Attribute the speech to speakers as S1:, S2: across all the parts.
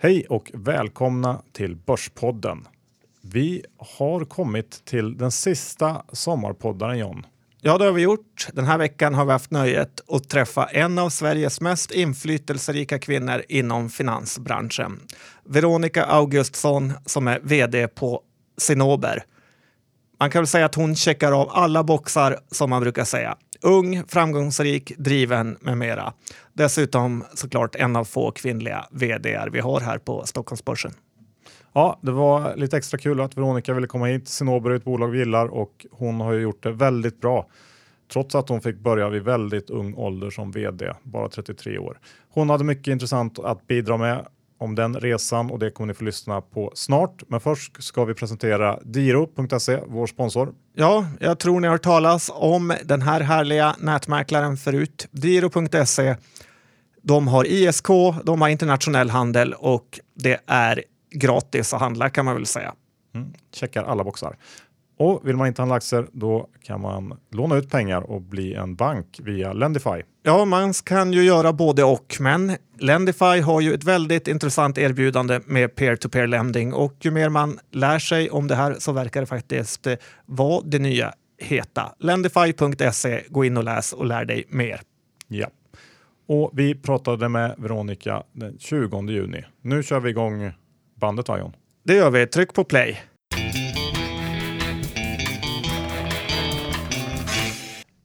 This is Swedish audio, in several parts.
S1: Hej och välkomna till Börspodden. Vi har kommit till den sista sommarpoddaren John.
S2: Ja, det har vi gjort. Den här veckan har vi haft nöjet att träffa en av Sveriges mest inflytelserika kvinnor inom finansbranschen. Veronica Augustsson som är vd på Sinober. Man kan väl säga att hon checkar av alla boxar som man brukar säga. Ung, framgångsrik, driven med mera. Dessutom såklart en av få kvinnliga vd vi har här på Stockholmsbörsen.
S1: Ja, det var lite extra kul att Veronica ville komma hit. Cinnober är ett bolag vi gillar och hon har ju gjort det väldigt bra. Trots att hon fick börja vid väldigt ung ålder som vd, bara 33 år. Hon hade mycket intressant att bidra med om den resan och det kommer ni få lyssna på snart. Men först ska vi presentera Diro.se, vår sponsor.
S2: Ja, jag tror ni har hört talas om den här härliga nätmäklaren förut. Diro.se. De har ISK, de har internationell handel och det är gratis att handla kan man väl säga.
S1: Mm, checkar alla boxar. Och vill man inte handla aktier då kan man låna ut pengar och bli en bank via Lendify.
S2: Ja, man kan ju göra både och, men Lendify har ju ett väldigt intressant erbjudande med peer-to-peer lending och ju mer man lär sig om det här så verkar det faktiskt vara det nya heta. Lendify.se, gå in och läs och lär dig mer.
S1: Ja. Och vi pratade med Veronica den 20 juni. Nu kör vi igång bandet, John.
S2: Det gör vi. Tryck på play.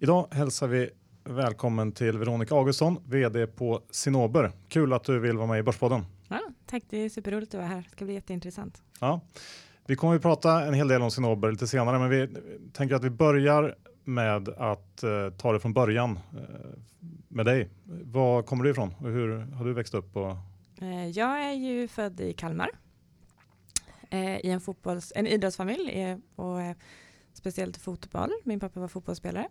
S1: Idag hälsar vi välkommen till Veronica Augustsson, vd på Sinober. Kul att du vill vara med i Börspodden.
S3: Ja, tack, det är superroligt att vara här. Det ska bli jätteintressant.
S1: Ja. Vi kommer att prata en hel del om Sinober lite senare, men vi tänker att vi börjar med att uh, ta det från början uh, med dig. Var kommer du ifrån och hur har du växt upp? Och...
S3: Uh, jag är ju född i Kalmar i en, fotbolls, en idrottsfamilj och speciellt fotboll. Min pappa var fotbollsspelare.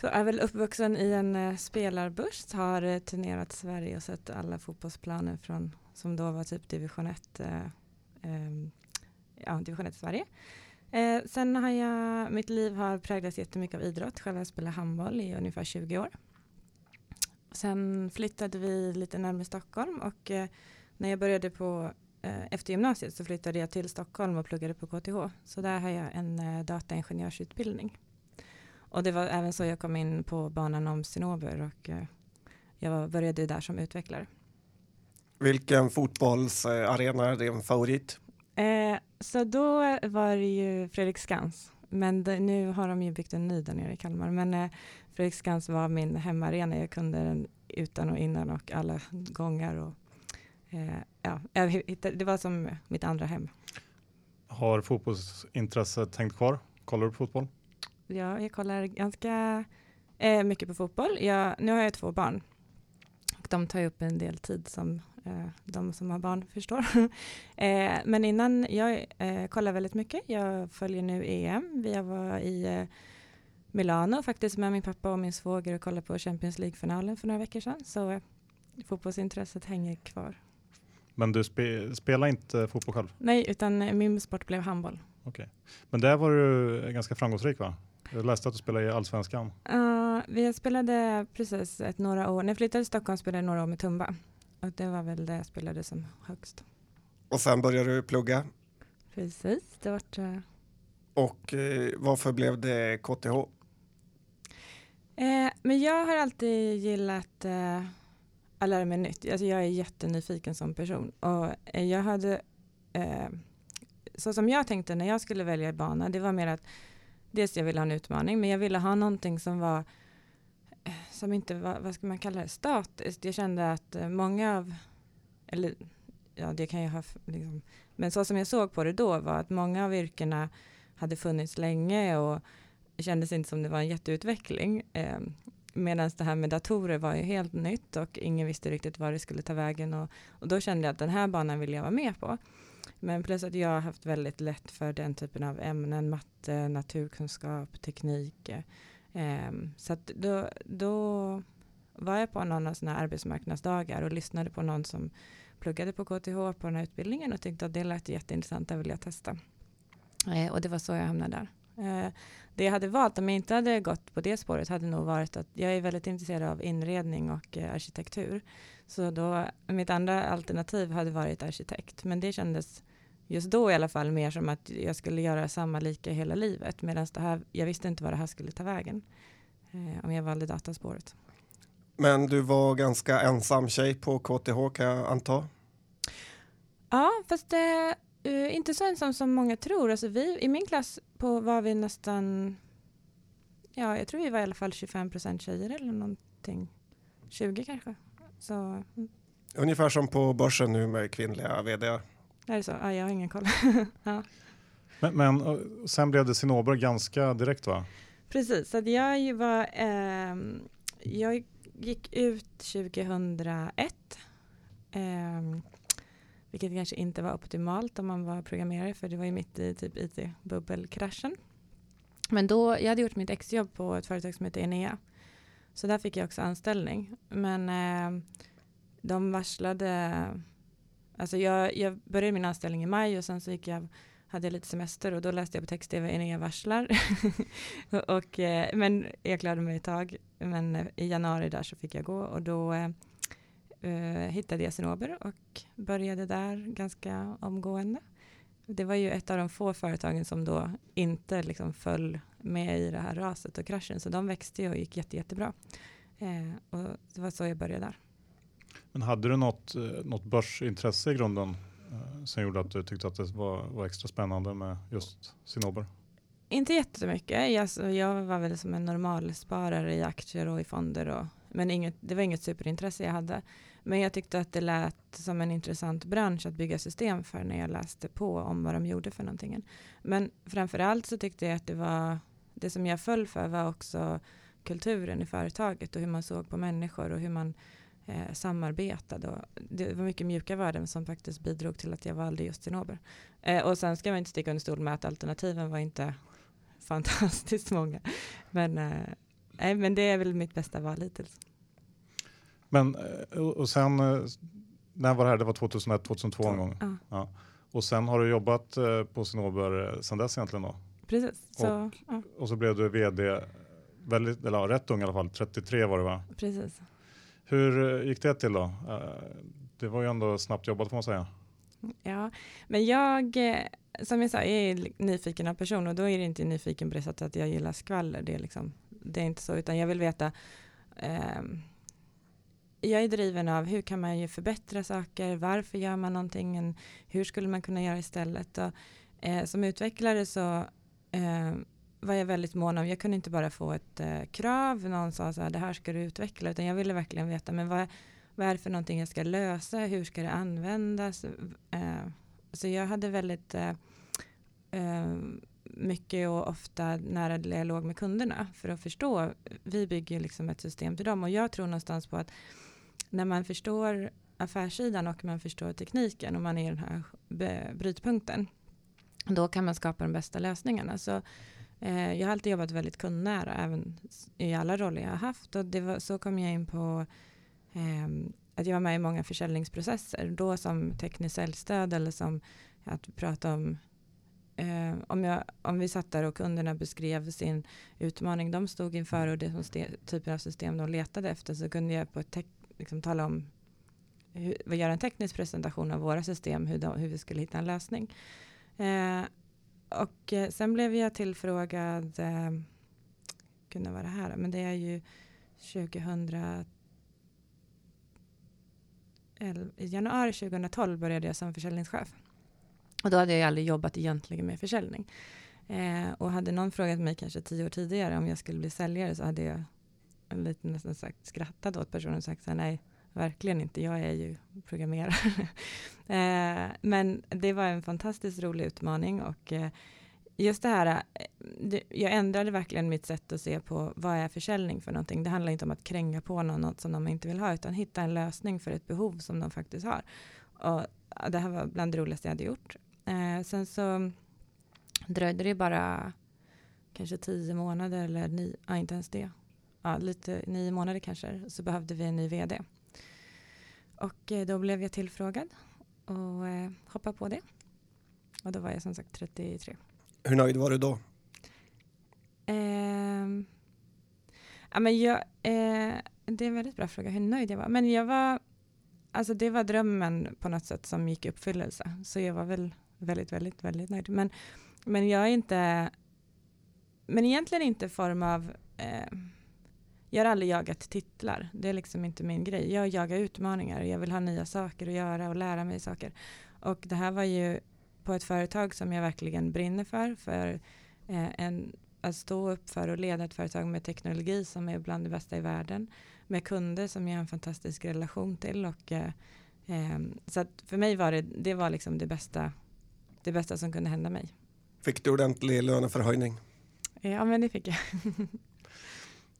S3: Så är väl uppvuxen i en eh, spelarbuss, har eh, turnerat Sverige och sett alla fotbollsplaner från, som då var typ division 1, eh, ehm, ja, division 1 i Sverige. Eh, sen har jag, mitt liv har präglats jättemycket av idrott. Själv har jag spelat handboll i ungefär 20 år. Sen flyttade vi lite närmare Stockholm och eh, när jag började på efter gymnasiet så flyttade jag till Stockholm och pluggade på KTH. Så där har jag en eh, dataingenjörsutbildning. Och det var även så jag kom in på banan om Cinnober och eh, jag började där som utvecklare.
S2: Vilken fotbollsarena är din favorit?
S3: Eh, så då var det ju Fredrik Skans. Men det, nu har de ju byggt en ny där nere i Kalmar. Men eh, Fredrik Skans var min hemmaarena. Jag kunde den utan och innan och alla gångar. Och, eh, ja, hittade, det var som mitt andra hem.
S1: Har fotbollsintresset hängt kvar? Kollar du på fotboll?
S3: Ja, jag kollar ganska eh, mycket på fotboll. Jag, nu har jag två barn och de tar upp en del tid som eh, de som har barn förstår. eh, men innan, jag eh, kollar väldigt mycket. Jag följer nu EM. Vi var i eh, Milano faktiskt med min pappa och min svåger och kollade på Champions League-finalen för några veckor sedan. Så fotbollsintresset hänger kvar.
S1: Men du spe, spelar inte fotboll själv?
S3: Nej, utan min sport blev handboll.
S1: Okay. Men där var du ganska framgångsrik va? Jag läste att du spelade i Allsvenskan.
S3: Uh, vi spelade precis ett några år. När jag flyttade till Stockholm spelade jag några år med Tumba. Och det var väl det jag spelade som högst.
S2: Och sen började du plugga?
S3: Precis, det vart... Uh...
S2: Och uh, varför blev det KTH?
S3: Eh, men jag har alltid gillat eh, att lära mig nytt. Alltså jag är jättenyfiken som person. Och eh, jag hade, eh, så som jag tänkte när jag skulle välja bana, det var mer att dels jag ville ha en utmaning, men jag ville ha någonting som var eh, som inte var, vad ska man kalla det, statiskt. Jag kände att eh, många av, eller ja det kan jag ha, liksom, men så som jag såg på det då var att många av yrkena hade funnits länge och det kändes inte som det var en jätteutveckling. Eh, Medan det här med datorer var ju helt nytt och ingen visste riktigt var det skulle ta vägen. Och, och då kände jag att den här banan vill jag vara med på. Men plus att jag har haft väldigt lätt för den typen av ämnen, matte, naturkunskap, teknik. Eh, ehm, så att då, då var jag på någon av sådana arbetsmarknadsdagar och lyssnade på någon som pluggade på KTH på den här utbildningen och tyckte att det lät jätteintressant, det vill jag testa. Eh, och det var så jag hamnade där. Eh, det jag hade valt om jag inte hade gått på det spåret hade nog varit att jag är väldigt intresserad av inredning och eh, arkitektur. Så då, mitt andra alternativ hade varit arkitekt, men det kändes just då i alla fall mer som att jag skulle göra samma lika hela livet, medan det här, jag visste inte vad det här skulle ta vägen eh, om jag valde dataspåret.
S2: Men du var ganska ensam tjej på KTH kan jag anta?
S3: Ja, fast det uh, inte så ensam som många tror. Alltså vi, I min klass på var vi nästan, ja jag tror vi var i alla fall 25 procent tjejer eller någonting. 20 kanske. Så, mm.
S2: Ungefär som på börsen nu med kvinnliga vd. Är
S3: det så? Ja, jag har ingen koll. ja.
S1: men, men sen blev det Cinnober ganska direkt va?
S3: Precis, så jag var, eh, jag gick ut 2001. Eh, vilket kanske inte var optimalt om man var programmerare för det var ju mitt i typ IT-bubbelkraschen. Men då, jag hade gjort mitt exjobb på ett företag som heter Enea. Så där fick jag också anställning. Men eh, de varslade, alltså jag, jag började min anställning i maj och sen så gick jag hade jag lite semester och då läste jag på text-tv Enea varslar. och, eh, men jag klarade mig ett tag. Men eh, i januari där så fick jag gå och då eh, eh, hittade jag Cinnober och började där ganska omgående. Det var ju ett av de få företagen som då inte liksom föll med i det här raset och kraschen, så de växte ju och gick jätte, jättebra. Eh, och det var så jag började där.
S1: Men hade du något, eh, något börsintresse i grunden eh, som gjorde att du tyckte att det var, var extra spännande med just Cinnober?
S3: Inte jättemycket. Jag, jag var väl som en normal sparare i aktier och i fonder. Och, men inget, det var inget superintresse jag hade. Men jag tyckte att det lät som en intressant bransch att bygga system för när jag läste på om vad de gjorde för någonting. Men framför allt så tyckte jag att det var det som jag föll för var också kulturen i företaget och hur man såg på människor och hur man eh, samarbetade. Och det var mycket mjuka värden som faktiskt bidrog till att jag valde just Cinnober. Eh, och sen ska man inte sticka under stol med att alternativen var inte fantastiskt många. Men, eh, men det är väl mitt bästa val hittills.
S1: Men eh, och sen, eh, när var det här? Det var 2001, 2002 en gång?
S3: Ja.
S1: ja. Och sen har du jobbat eh, på Cinnober sen dess egentligen då?
S3: Precis. Så,
S1: och, ja. och så blev du vd, väldigt, eller rätt ung i alla fall, 33 var det va?
S3: Precis.
S1: Hur gick det till då? Det var ju ändå snabbt jobbat får man säga.
S3: Ja, men jag, som jag sa, jag är nyfiken av person och då är det inte nyfiken på det sättet att jag gillar skvaller. Det är, liksom, det är inte så, utan jag vill veta eh, jag är driven av hur kan man ju förbättra saker, varför gör man någonting, hur skulle man kunna göra istället. Och, eh, som utvecklare så eh, var jag väldigt mån om, jag kunde inte bara få ett eh, krav, någon sa så här, det här ska du utveckla, utan jag ville verkligen veta, men vad, vad är det för någonting jag ska lösa, hur ska det användas? Eh, så jag hade väldigt eh, eh, mycket och ofta nära dialog med kunderna för att förstå. Vi bygger liksom ett system till dem och jag tror någonstans på att när man förstår affärssidan och man förstår tekniken och man är i den här brytpunkten, då kan man skapa de bästa lösningarna. Så, eh, jag har alltid jobbat väldigt kundnära, även i alla roller jag har haft. Och det var, så kom jag in på eh, att jag var med i många försäljningsprocesser, då som tekniskt säljstöd eller som att prata om Eh, om, jag, om vi satt där och kunderna beskrev sin utmaning de stod inför och det som typen av system de letade efter så kunde jag på ett liksom tala om hur, göra en teknisk presentation av våra system, hur, de, hur vi skulle hitta en lösning. Eh, och eh, sen blev jag tillfrågad, eh, kunde vara det här, men det är ju 2000 i januari 2012 började jag som försäljningschef. Och då hade jag aldrig jobbat egentligen med försäljning. Eh, och hade någon frågat mig kanske tio år tidigare om jag skulle bli säljare så hade jag lite nästan sagt skrattat åt personen och sagt så här, nej, verkligen inte, jag är ju programmerare. eh, men det var en fantastiskt rolig utmaning och eh, just det här, eh, det, jag ändrade verkligen mitt sätt att se på vad är försäljning för någonting. Det handlar inte om att kränga på någon något som de inte vill ha, utan hitta en lösning för ett behov som de faktiskt har. Och det här var bland det roligaste jag hade gjort. Eh, sen så dröjde det bara kanske tio månader eller nio, ja, inte ens det ja, lite nio månader kanske så behövde vi en ny vd. Och eh, då blev jag tillfrågad och eh, hoppade på det. Och då var jag som sagt 33.
S2: Hur nöjd var du då?
S3: Eh, ja, men jag, eh, det är en väldigt bra fråga hur nöjd jag var. Men jag var, alltså det var drömmen på något sätt som gick i uppfyllelse. Så jag var väl väldigt, väldigt, väldigt nöjd. Men, men jag är inte, men egentligen inte form av eh, jag har aldrig jagat titlar. Det är liksom inte min grej. Jag jagar utmaningar. Jag vill ha nya saker att göra och lära mig saker. Och det här var ju på ett företag som jag verkligen brinner för. För eh, en, att stå upp för och leda ett företag med teknologi som är bland det bästa i världen. Med kunder som jag har en fantastisk relation till. Och, eh, eh, så för mig var det, det var liksom det bästa, det bästa som kunde hända mig.
S2: Fick du ordentlig löneförhöjning?
S3: Ja, men det fick jag.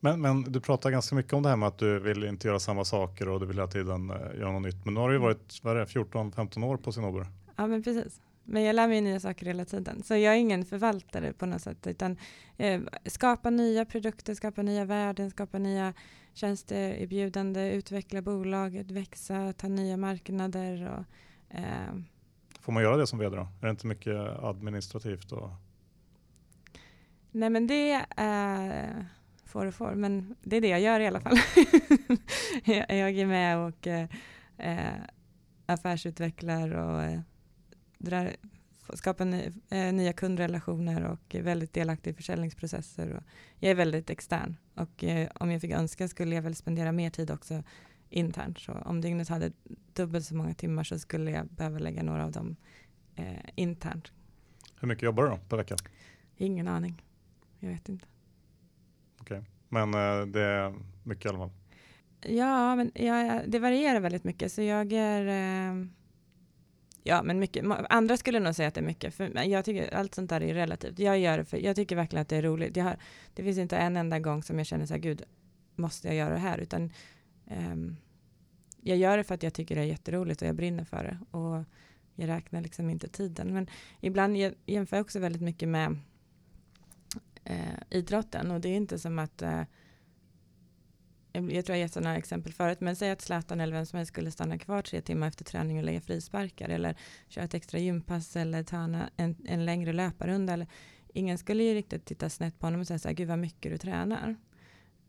S1: Men, men du pratar ganska mycket om det här med att du vill inte göra samma saker och du vill hela tiden uh, göra något nytt. Men nu har du ju varit 14-15 år på Cinnober.
S3: Ja, men precis. Men jag lär mig nya saker hela tiden. Så jag är ingen förvaltare på något sätt, utan eh, skapa nya produkter, skapa nya värden, skapa nya tjänsteerbjudande, utveckla bolaget, växa, ta nya marknader. Och, eh.
S1: Får man göra det som vd då? Är det inte mycket administrativt? Och...
S3: Nej, men det är får och får, men det är det jag gör i alla fall. jag är med och eh, eh, affärsutvecklar och eh, drar, skapar ny, eh, nya kundrelationer och är väldigt delaktig i försäljningsprocesser. Och jag är väldigt extern och eh, om jag fick önska skulle jag väl spendera mer tid också internt. Så om dygnet hade dubbelt så många timmar så skulle jag behöva lägga några av dem eh, internt.
S1: Hur mycket jobbar du då per vecka?
S3: Ingen aning. Jag vet inte.
S1: Okej, okay. men eh, det är mycket i alla fall?
S3: Ja, men ja, det varierar väldigt mycket. Så jag är... Eh, ja, men mycket. Andra skulle nog säga att det är mycket. För jag tycker allt sånt där är relativt. Jag gör det för jag tycker verkligen att det är roligt. Jag har, det finns inte en enda gång som jag känner så här, gud, måste jag göra det här? Utan um, jag gör det för att jag tycker det är jätteroligt och jag brinner för det. Och jag räknar liksom inte tiden. Men ibland jämför jag också väldigt mycket med eh, idrotten och det är inte som att eh, jag tror jag gett sådana exempel förut, men säg att Zlatan eller vem som helst skulle stanna kvar tre timmar efter träning och lägga frisparkar eller köra ett extra gympass eller ta en, en längre löparrunda. Eller, ingen skulle ju riktigt titta snett på honom och säga så här, gud vad mycket du tränar.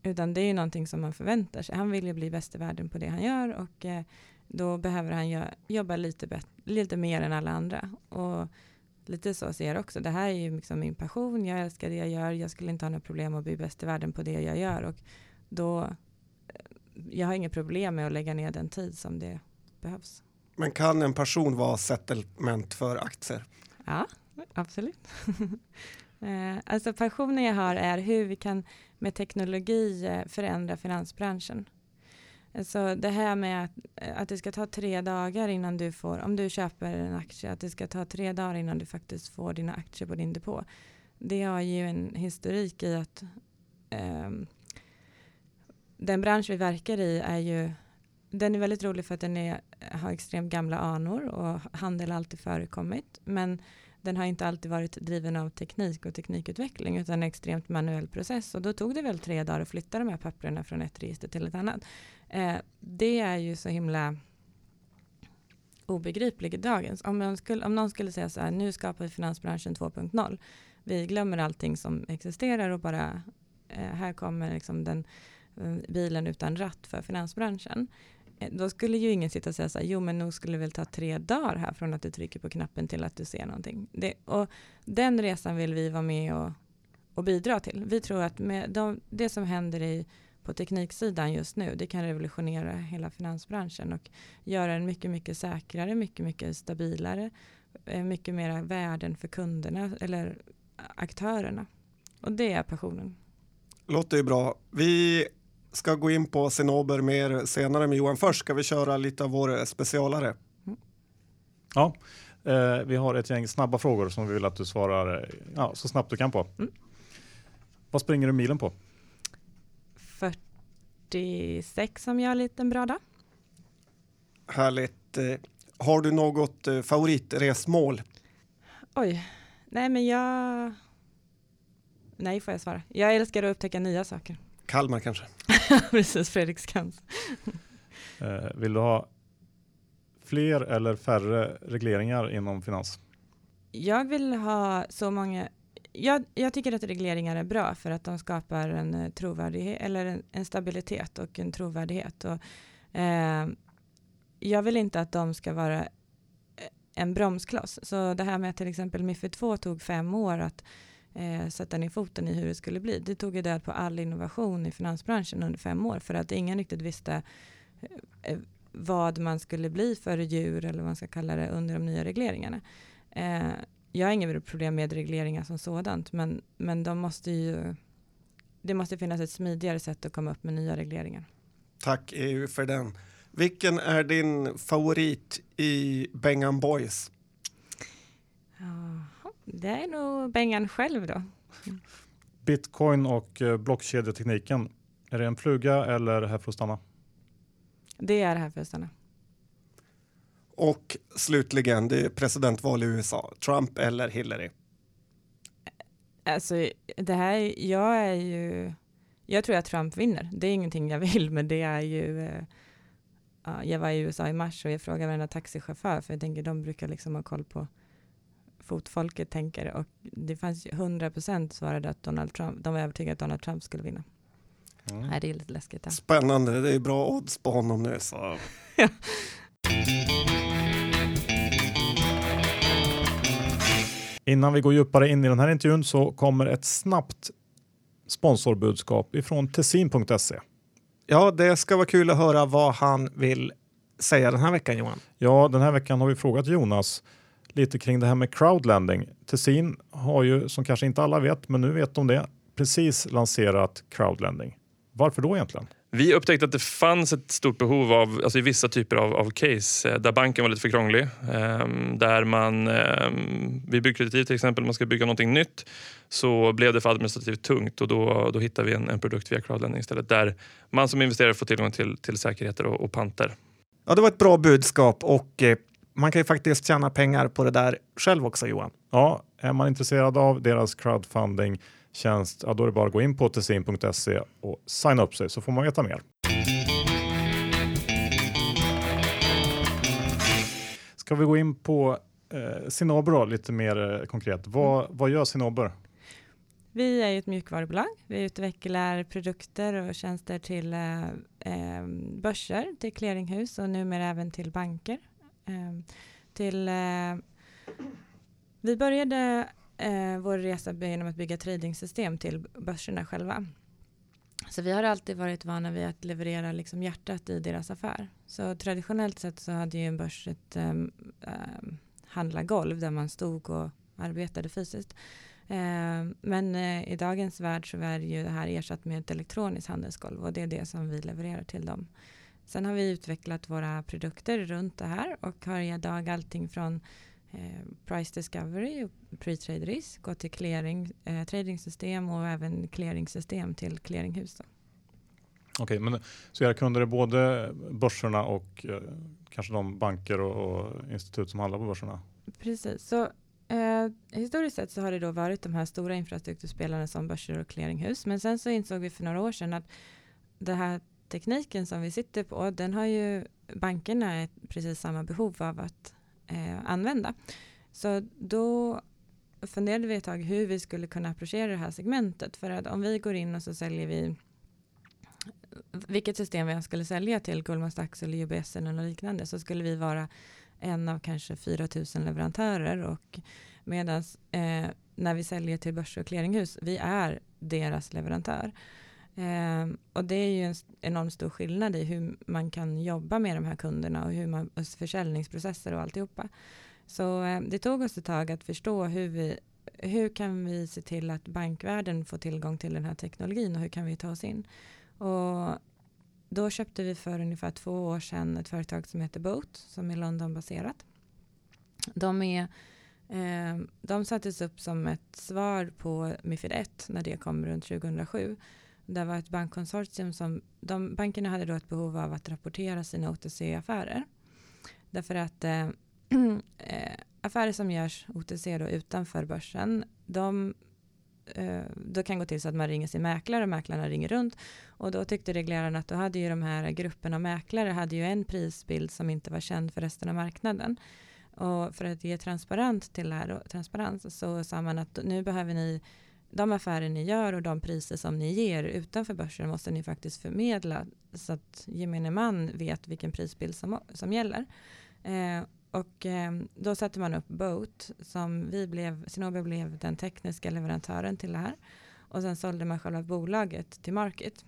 S3: Utan det är ju någonting som man förväntar sig. Han vill ju bli bäst i världen på det han gör och eh, då behöver han jobba lite, lite mer än alla andra. Och lite så ser jag också. Det här är ju liksom min passion. Jag älskar det jag gör. Jag skulle inte ha några problem att bli bäst i världen på det jag gör. Och då, eh, jag har inget problem med att lägga ner den tid som det behövs.
S2: Men kan en person vara settlement för aktier?
S3: Ja, absolut. Eh, alltså passionen jag har är hur vi kan med teknologi eh, förändra finansbranschen. Så det här med att, att det ska ta tre dagar innan du får, om du köper en aktie, att det ska ta tre dagar innan du faktiskt får dina aktier på din depå. Det har ju en historik i att um, den bransch vi verkar i är ju, den är väldigt rolig för att den är, har extremt gamla anor och handel har alltid förekommit. Men den har inte alltid varit driven av teknik och teknikutveckling utan en extremt manuell process och då tog det väl tre dagar att flytta de här papperna från ett register till ett annat. Eh, det är ju så himla obegripligt i dagens. Om, skulle, om någon skulle säga så här, nu skapar vi finansbranschen 2.0. Vi glömmer allting som existerar och bara eh, här kommer liksom den eh, bilen utan ratt för finansbranschen. Eh, då skulle ju ingen sitta och säga så här, jo men nog skulle det väl ta tre dagar här från att du trycker på knappen till att du ser någonting. Det, och den resan vill vi vara med och, och bidra till. Vi tror att med de, det som händer i, på tekniksidan just nu, det kan revolutionera hela finansbranschen och göra den mycket, mycket säkrare, mycket, mycket stabilare, eh, mycket mera värden för kunderna eller aktörerna. Och det är passionen.
S2: Låter ju bra. Vi ska gå in på Sinober mer senare med Johan. Först ska vi köra lite av vår specialare. Mm.
S1: Ja, eh, vi har ett gäng snabba frågor som vi vill att du svarar ja, så snabbt du kan på. Mm. Vad springer du milen på?
S3: 46 om jag har en liten bra dag.
S2: Härligt. Eh, har du något eh, favoritresmål?
S3: Oj, nej men jag... Nej får jag svara. Jag älskar att upptäcka nya saker.
S2: Kalmar kanske?
S3: Precis, Fredriksskans.
S1: eh, vill du ha fler eller färre regleringar inom finans?
S3: Jag vill ha så många jag, jag, tycker att regleringar är bra för att de skapar en eh, trovärdighet eller en, en stabilitet och en trovärdighet. Och, eh, jag vill inte att de ska vara eh, en bromskloss. Så det här med att till exempel Mifid 2 tog fem år att eh, sätta ner foten i hur det skulle bli. Det tog ju död på all innovation i finansbranschen under fem år för att ingen riktigt visste eh, vad man skulle bli för djur eller vad man ska kalla det under de nya regleringarna. Eh, jag har inget problem med regleringar som sådant, men, men de måste ju, det måste finnas ett smidigare sätt att komma upp med nya regleringar.
S2: Tack EU för den. Vilken är din favorit i Bengan Boys?
S3: Ja, det är nog Bengan själv då.
S1: Bitcoin och eh, blockkedjetekniken, är det en fluga eller här för att stanna?
S3: Det är här för att stanna.
S2: Och slutligen, det är presidentval i USA. Trump eller Hillary?
S3: Alltså, det här, jag är ju... Jag tror att Trump vinner. Det är ingenting jag vill, men det är ju... Eh, jag var i USA i mars och jag frågade varenda taxichaufför, för jag tänker de brukar liksom ha koll på fotfolket tänker och det fanns 100 procent svarade att Donald Trump, de var övertygade att Donald Trump skulle vinna. Mm. Nej, det är lite läskigt. Där.
S2: Spännande, det är bra odds på honom nu. Så.
S1: Innan vi går djupare in i den här intervjun så kommer ett snabbt sponsorbudskap ifrån Tessin.se.
S2: Ja, det ska vara kul att höra vad han vill säga den här veckan Johan.
S1: Ja, den här veckan har vi frågat Jonas lite kring det här med crowdlending. Tessin har ju, som kanske inte alla vet, men nu vet de det, precis lanserat crowdlending. Varför då egentligen?
S4: Vi upptäckte att det fanns ett stort behov av, alltså i vissa typer av, av case eh, där banken var lite för krånglig. Ehm, där man, ehm, vid byggkreditiv till exempel, man ska bygga någonting nytt så blev det för administrativt tungt och då, då hittade vi en, en produkt via crowdlending istället där man som investerare får tillgång till, till säkerheter och, och panter.
S2: Ja, det var ett bra budskap och eh, man kan ju faktiskt tjäna pengar på det där själv också Johan.
S1: Ja, är man intresserad av deras crowdfunding tjänst, ja, då är det bara att gå in på tessin.se och signa upp sig så får man veta mer. Ska vi gå in på eh, Cinnober lite mer eh, konkret. Vad, mm. vad gör Cinnober?
S3: Vi är ett mjukvarubolag. Vi utvecklar produkter och tjänster till eh, eh, börser, till clearinghus och numera även till banker. Eh, till, eh, vi började eh, vår resa genom att bygga tradingsystem till börserna själva. Så vi har alltid varit vana vid att leverera liksom hjärtat i deras affär. Så traditionellt sett så hade ju en börs ett eh, handlargolv där man stod och arbetade fysiskt. Eh, men eh, i dagens värld så är ju det här ersatt med ett elektroniskt handelsgolv och det är det som vi levererar till dem. Sen har vi utvecklat våra produkter runt det här och har idag allting från eh, price discovery och pre-trade risk och till clearing, eh, tradingsystem och även clearingsystem till clearinghus.
S1: Okej, okay, men så era kunder är både börserna och eh, kanske de banker och, och, institut som handlar på börserna?
S3: Precis, så eh, historiskt sett så har det då varit de här stora infrastrukturspelarna som börser och clearinghus. Men sen så insåg vi för några år sedan att den här tekniken som vi sitter på, den har ju bankerna precis samma behov av att eh, använda. Så då funderade vi ett tag hur vi skulle kunna approchera det här segmentet. För att om vi går in och så säljer vi vilket system vi än skulle sälja till Goldman Sachs eller UBS eller något liknande så skulle vi vara en av kanske 4 000 leverantörer och medan eh, när vi säljer till börs och clearinghus, vi är deras leverantör. Eh, och det är ju en enormt stor skillnad i hur man kan jobba med de här kunderna och hur man, alltså försäljningsprocesser och alltihopa. Så eh, det tog oss ett tag att förstå hur vi hur kan vi se till att bankvärlden får tillgång till den här teknologin och hur kan vi ta oss in? Och då köpte vi för ungefär två år sedan ett företag som heter Boat som är Londonbaserat. De, är, eh, de sattes upp som ett svar på Mifid 1 när det kom runt 2007 det var ett bankkonsortium som, de, bankerna hade då ett behov av att rapportera sina OTC-affärer. Därför att eh, eh, affärer som görs OTC då utanför börsen, de eh, då kan gå till så att man ringer sin mäklare och mäklarna ringer runt och då tyckte reglerarna att då hade ju de här grupperna mäklare hade ju en prisbild som inte var känd för resten av marknaden Och för att ge transparent till det här, och transparens så sa man att nu behöver ni de affärer ni gör och de priser som ni ger utanför börsen måste ni faktiskt förmedla så att gemene man vet vilken prisbild som, som gäller. Eh, och eh, då satte man upp Boat som vi blev, Sinobe blev den tekniska leverantören till det här. Och sen sålde man själva bolaget till Market.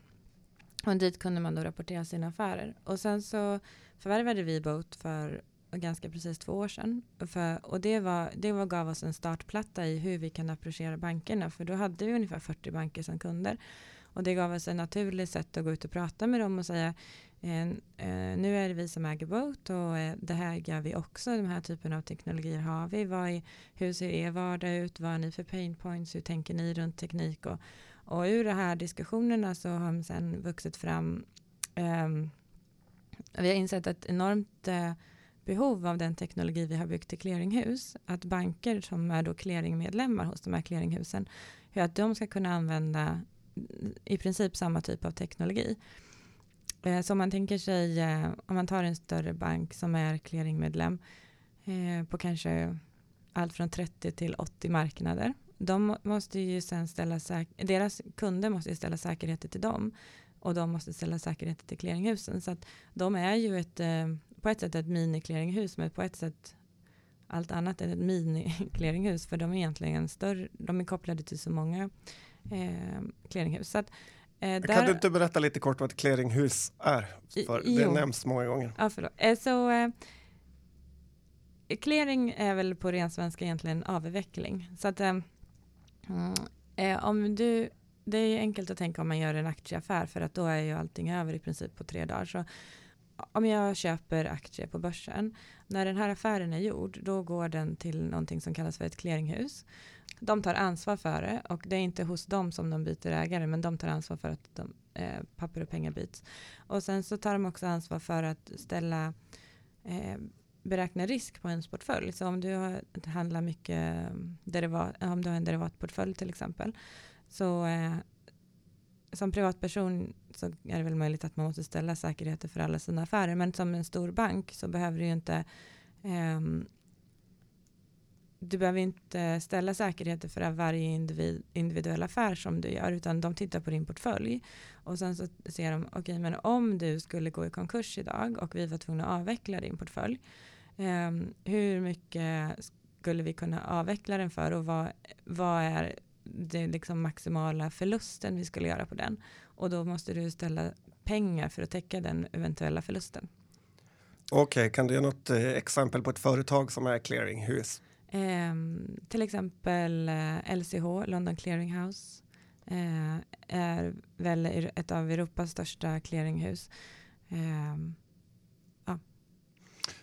S3: Och dit kunde man då rapportera sina affärer. Och sen så förvärvade vi Boat för ganska precis två år sedan. För, och det, var, det var, gav oss en startplatta i hur vi kan approchera bankerna. För då hade vi ungefär 40 banker som kunder. Och det gav oss ett naturligt sätt att gå ut och prata med dem och säga eh, eh, nu är det vi som äger Boat och eh, det här gör vi också. Den här typen av teknologier har vi. Vad är, hur ser er vardag ut? Vad har ni för pain points? Hur tänker ni runt teknik? Och, och ur de här diskussionerna så har de sen vuxit fram ehm, vi har insett ett enormt eh, behov av den teknologi vi har byggt i clearinghus. Att banker som är då clearingmedlemmar hos de här clearinghusen, hur att de ska kunna använda i princip samma typ av teknologi. Eh, så om man tänker sig, eh, om man tar en större bank som är clearingmedlem eh, på kanske allt från 30 till 80 marknader. De måste ju sen ställa deras kunder måste ju ställa säkerheter till dem och de måste ställa säkerheter till clearinghusen. Så att de är ju ett, på ett sätt ett mini-clearinghus men på ett sätt allt annat än ett mini-clearinghus för de är egentligen större, de är kopplade till så många eh, clearinghus. Så att,
S2: eh, där, kan du inte berätta lite kort vad ett clearinghus är? För jo, det nämns många gånger.
S3: Ja, förlåt. Eh, så, eh, clearing är väl på ren svenska egentligen avveckling. Så att, eh, mm, eh, om du, det är enkelt att tänka om man gör en aktieaffär för att då är ju allting över i princip på tre dagar. Så om jag köper aktier på börsen, när den här affären är gjord, då går den till någonting som kallas för ett clearinghus. De tar ansvar för det och det är inte hos dem som de byter ägare, men de tar ansvar för att de, eh, papper och pengar byts. Och sen så tar de också ansvar för att ställa eh, beräkna risk på ens portfölj. Så om du har, handlar mycket derivat, om du har en derivatportfölj till exempel, så eh, som privatperson så är det väl möjligt att man måste ställa säkerheter för alla sina affärer. Men som en stor bank så behöver du ju inte um, du behöver inte ställa säkerheter för varje individ, individuell affär som du gör, utan de tittar på din portfölj. Och sen så ser de, okej, okay, men om du skulle gå i konkurs idag och vi var tvungna att avveckla din portfölj, um, hur mycket skulle vi kunna avveckla den för och vad, vad är den liksom maximala förlusten vi skulle göra på den. Och då måste du ställa pengar för att täcka den eventuella förlusten.
S2: Okej, okay, kan du ge något eh, exempel på ett företag som är clearinghus?
S3: Eh, till exempel eh, LCH, London Clearing House, eh, är väl ett av Europas största clearinghus. Ehm,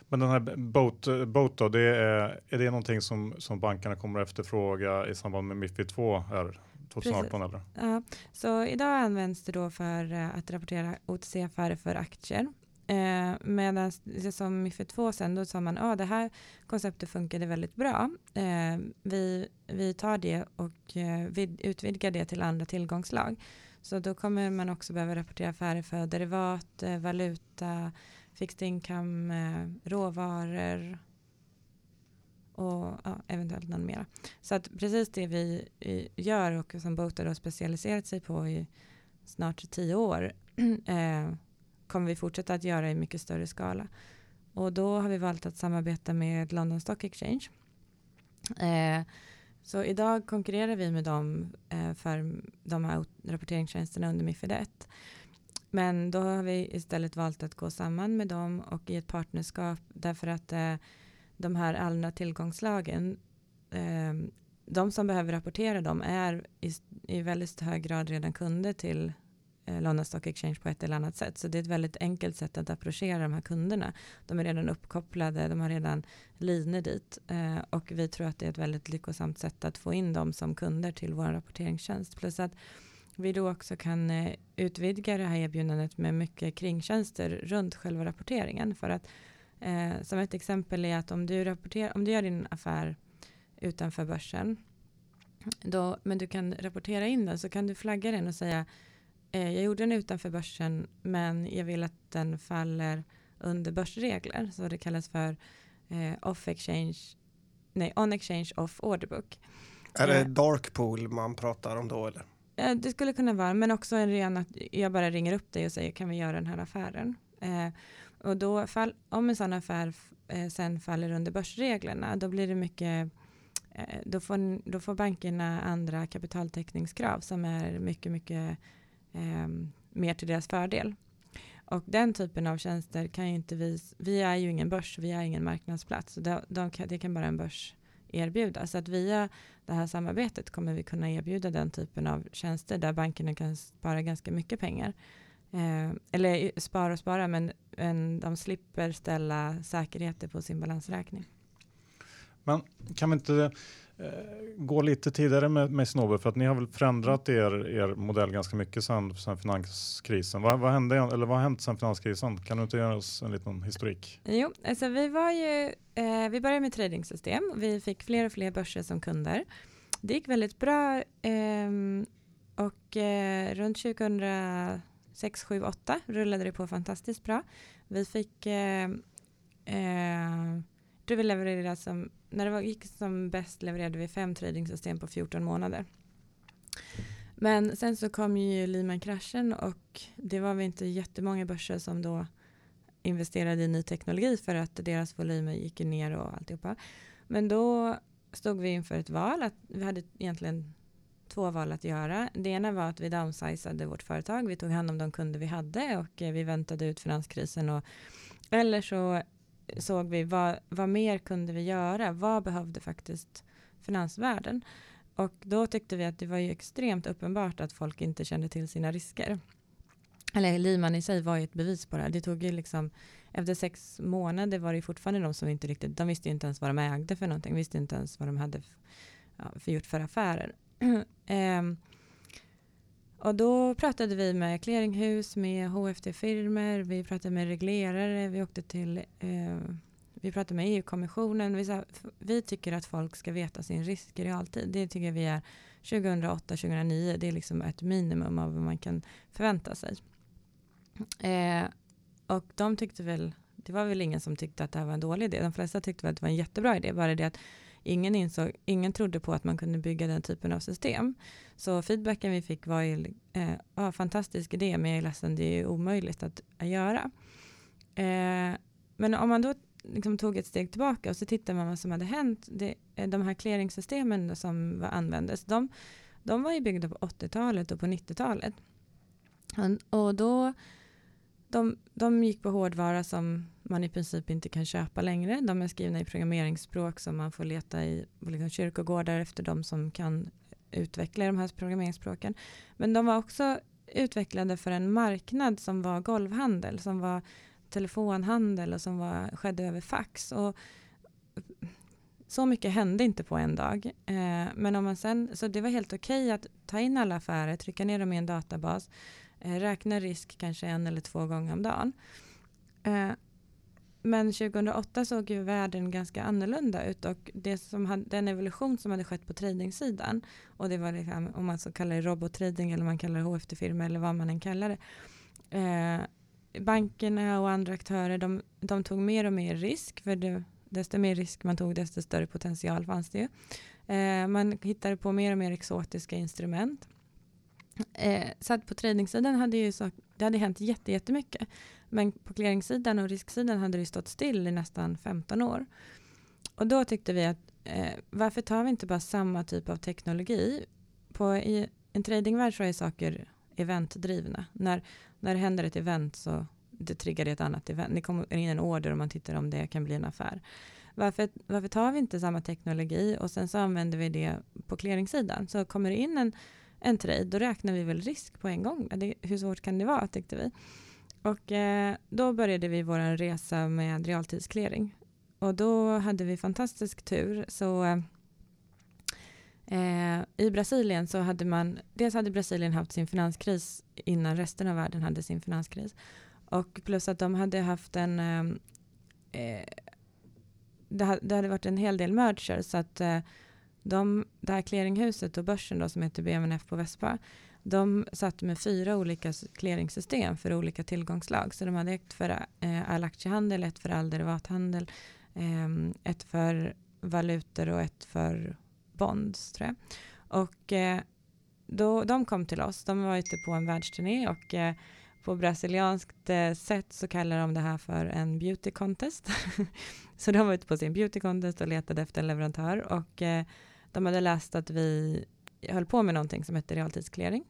S1: men den här Boat, boat då, det är, är det någonting som, som bankerna kommer att efterfråga i samband med Mifid 2 här 2018? Eller?
S3: Ja, så idag används det då för eh, att rapportera OTC-affärer för aktier. Eh, medan som Mifid 2 sen då sa man att ah, det här konceptet funkade väldigt bra. Eh, vi, vi tar det och eh, vi utvidgar det till andra tillgångslag. Så då kommer man också behöva rapportera affärer för derivat, eh, valuta, fixed income, eh, råvaror och ja, eventuellt någon mera. Så att precis det vi eh, gör och som BOTA har specialiserat sig på i snart tio år eh, kommer vi fortsätta att göra i mycket större skala. Och då har vi valt att samarbeta med London Stock Exchange. Eh, så idag konkurrerar vi med dem eh, för de här rapporteringstjänsterna under Mifid 1. Men då har vi istället valt att gå samman med dem och i ett partnerskap därför att eh, de här allmänna tillgångslagen, eh, de som behöver rapportera dem är i, i väldigt hög grad redan kunder till eh, London Stock Exchange på ett eller annat sätt. Så det är ett väldigt enkelt sätt att approchera de här kunderna. De är redan uppkopplade, de har redan linor dit eh, och vi tror att det är ett väldigt lyckosamt sätt att få in dem som kunder till vår rapporteringstjänst. Plus att vi då också kan eh, utvidga det här erbjudandet med mycket kringtjänster runt själva rapporteringen. För att eh, som ett exempel är att om du, rapporterar, om du gör din affär utanför börsen, då, men du kan rapportera in den, så kan du flagga den och säga eh, jag gjorde den utanför börsen, men jag vill att den faller under börsregler. Så det kallas för eh, off exchange, nej, on exchange off order book.
S2: Är det
S3: Eh.
S2: dark pool man pratar om då eller?
S3: Eh, det skulle kunna vara, men också en ren att jag bara ringer upp dig och säger kan vi göra den här affären? Eh, och då fall, om en sån affär eh, sen faller under börsreglerna, då blir det mycket eh, då, får, då får bankerna andra kapitaltäckningskrav som är mycket, mycket eh, mer till deras fördel. Och den typen av tjänster kan ju inte vi, vi är ju ingen börs, vi är ingen marknadsplats, så de, de det kan bara en börs erbjuda. Så att via det här samarbetet kommer vi kunna erbjuda den typen av tjänster där bankerna kan spara ganska mycket pengar. Eh, eller spara och spara, men, men de slipper ställa säkerheter på sin balansräkning.
S1: Men kan vi inte gå lite tidigare med, med Snowbird för att ni har väl förändrat er, er modell ganska mycket sedan, sedan finanskrisen. Vad, vad, hände, eller vad har hänt sedan finanskrisen? Kan du inte göra oss en liten historik?
S3: Jo, alltså vi var ju, eh, vi började med tradingsystem. Vi fick fler och fler börser som kunder. Det gick väldigt bra ehm, och eh, runt 2006, 7, 8 rullade det på fantastiskt bra. Vi fick, eh, eh, vi levererade som, när det var, gick som bäst levererade vi fem tradingsystem på 14 månader. Men sen så kom ju Lehman-kraschen och det var väl inte jättemånga börser som då investerade i ny teknologi för att deras volymer gick ner och alltihopa. Men då stod vi inför ett val. Att vi hade egentligen två val att göra. Det ena var att vi downsizade vårt företag. Vi tog hand om de kunder vi hade och eh, vi väntade ut finanskrisen. Och, eller så såg vi vad, vad mer kunde vi göra? Vad behövde faktiskt finansvärlden? Och då tyckte vi att det var ju extremt uppenbart att folk inte kände till sina risker. Eller Lehman i sig var ju ett bevis på det här. Det tog ju liksom, efter sex månader var det ju fortfarande de som inte riktigt, de visste ju inte ens vad de ägde för någonting, visste inte ens vad de hade ja, för gjort för affärer. Ehm, och då pratade vi med clearinghus, med HFT-firmer, vi pratade med reglerare, vi åkte till, eh, vi pratade med EU-kommissionen. Vi, sa, vi tycker att folk ska veta sin risk i realtid. Det tycker vi är 2008-2009, det är liksom ett minimum av vad man kan förvänta sig. Eh, och de tyckte väl, det var väl ingen som tyckte att det här var en dålig idé. De flesta tyckte väl att det var en jättebra idé, bara det att ingen insåg, ingen trodde på att man kunde bygga den typen av system. Så feedbacken vi fick var ju, eh, ah, fantastisk idé, men jag är ledsen, det är omöjligt att, att göra. Eh, men om man då liksom tog ett steg tillbaka och så tittar man vad som hade hänt, det, eh, de här clearingsystemen som var, användes, de, de var ju byggda på 80-talet och på 90-talet. Och då, de, de gick på hårdvara som man i princip inte kan köpa längre. De är skrivna i programmeringsspråk som man får leta i liksom kyrkogårdar efter de som kan utveckla de här programmeringsspråken. Men de var också utvecklade för en marknad som var golvhandel, som var telefonhandel och som var, skedde över fax. Och så mycket hände inte på en dag. Eh, men om man sen, så det var helt okej att ta in alla affärer, trycka ner dem i en databas, eh, räkna risk kanske en eller två gånger om dagen. Eh, men 2008 såg ju världen ganska annorlunda ut och det som hade, den evolution som hade skett på tradingsidan och det var liksom, om man så kallar det robottrading eller man kallar det HFT-firma eller vad man än kallar det. Eh, bankerna och andra aktörer de, de tog mer och mer risk för det, desto mer risk man tog desto större potential fanns det ju. Eh, man hittade på mer och mer exotiska instrument. Eh, så att på tradingsidan hade ju så, det hade hänt jättemycket. Men på clearingsidan och risksidan hade det stått still i nästan 15 år. Och då tyckte vi att eh, varför tar vi inte bara samma typ av teknologi? På, I en tradingvärld så är saker eventdrivna. När, när det händer ett event så det triggar det ett annat event. Det kommer in en order och man tittar om det kan bli en affär. Varför, varför tar vi inte samma teknologi och sen så använder vi det på clearingsidan? Så kommer det in en, en trade, då räknar vi väl risk på en gång. Det, hur svårt kan det vara, tyckte vi. Och eh, då började vi vår resa med realtidsclearing. Och då hade vi fantastisk tur. Så eh, eh, i Brasilien så hade man, dels hade Brasilien haft sin finanskris innan resten av världen hade sin finanskris. Och plus att de hade haft en, eh, eh det, hade, det hade varit en hel del merger så att eh, de, det här clearinghuset och börsen då som heter BMNF på Vespa, de satt med fyra olika clearingsystem för olika tillgångslag. Så de hade ett för eh, all aktiehandel, ett för all derivathandel, ehm, ett för valutor och ett för bonds tror jag. Och eh, då, de kom till oss, de var ute på en världsturné och eh, på brasilianskt eh, sätt så kallar de det här för en beauty contest. så de var ute på sin beauty contest och letade efter en leverantör och eh, de hade läst att vi höll på med någonting som hette realtidsklering.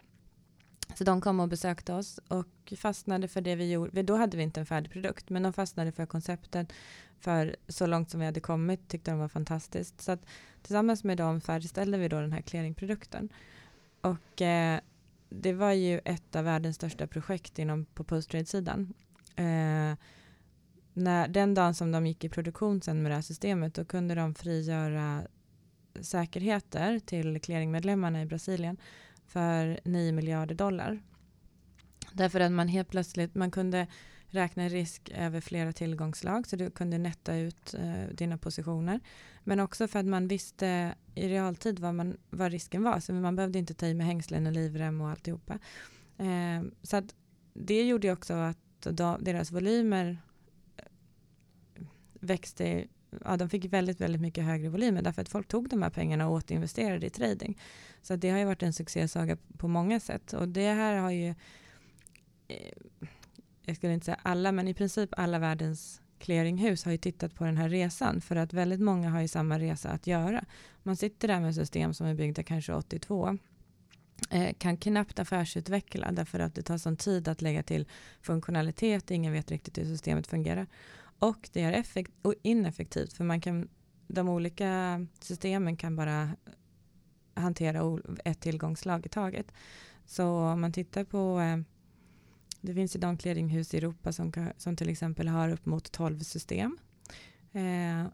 S3: Så de kom och besökte oss och fastnade för det vi gjorde. Då hade vi inte en färdig produkt, men de fastnade för konceptet. För så långt som vi hade kommit tyckte de var fantastiskt. Så att tillsammans med dem färdigställde vi då den här clearingprodukten. Och eh, det var ju ett av världens största projekt inom på posttrade-sidan. Eh, när, den dagen som de gick i produktion sen med det här systemet, då kunde de frigöra säkerheter till clearingmedlemmarna i Brasilien för 9 miljarder dollar. Därför att man helt plötsligt, man kunde räkna risk över flera tillgångslag så du kunde netta ut eh, dina positioner. Men också för att man visste i realtid vad, man, vad risken var så man behövde inte ta i med hängslen och livrem och alltihopa. Eh, så att det gjorde också att då, deras volymer eh, växte ja, de fick väldigt, väldigt mycket högre volymer därför att folk tog de här pengarna och återinvesterade i trading. Så det har ju varit en succésaga på många sätt och det här har ju eh, jag skulle inte säga alla, men i princip alla världens clearinghus har ju tittat på den här resan för att väldigt många har ju samma resa att göra. Man sitter där med system som är byggda kanske 82 eh, kan knappt affärsutveckla därför att det tar sån tid att lägga till funktionalitet, ingen vet riktigt hur systemet fungerar och det är effekt och ineffektivt för man kan de olika systemen kan bara hantera ett tillgångslag i taget. Så om man tittar på eh, det finns ju de clearinghus i Europa som, som till exempel har upp mot 12 system. Eh,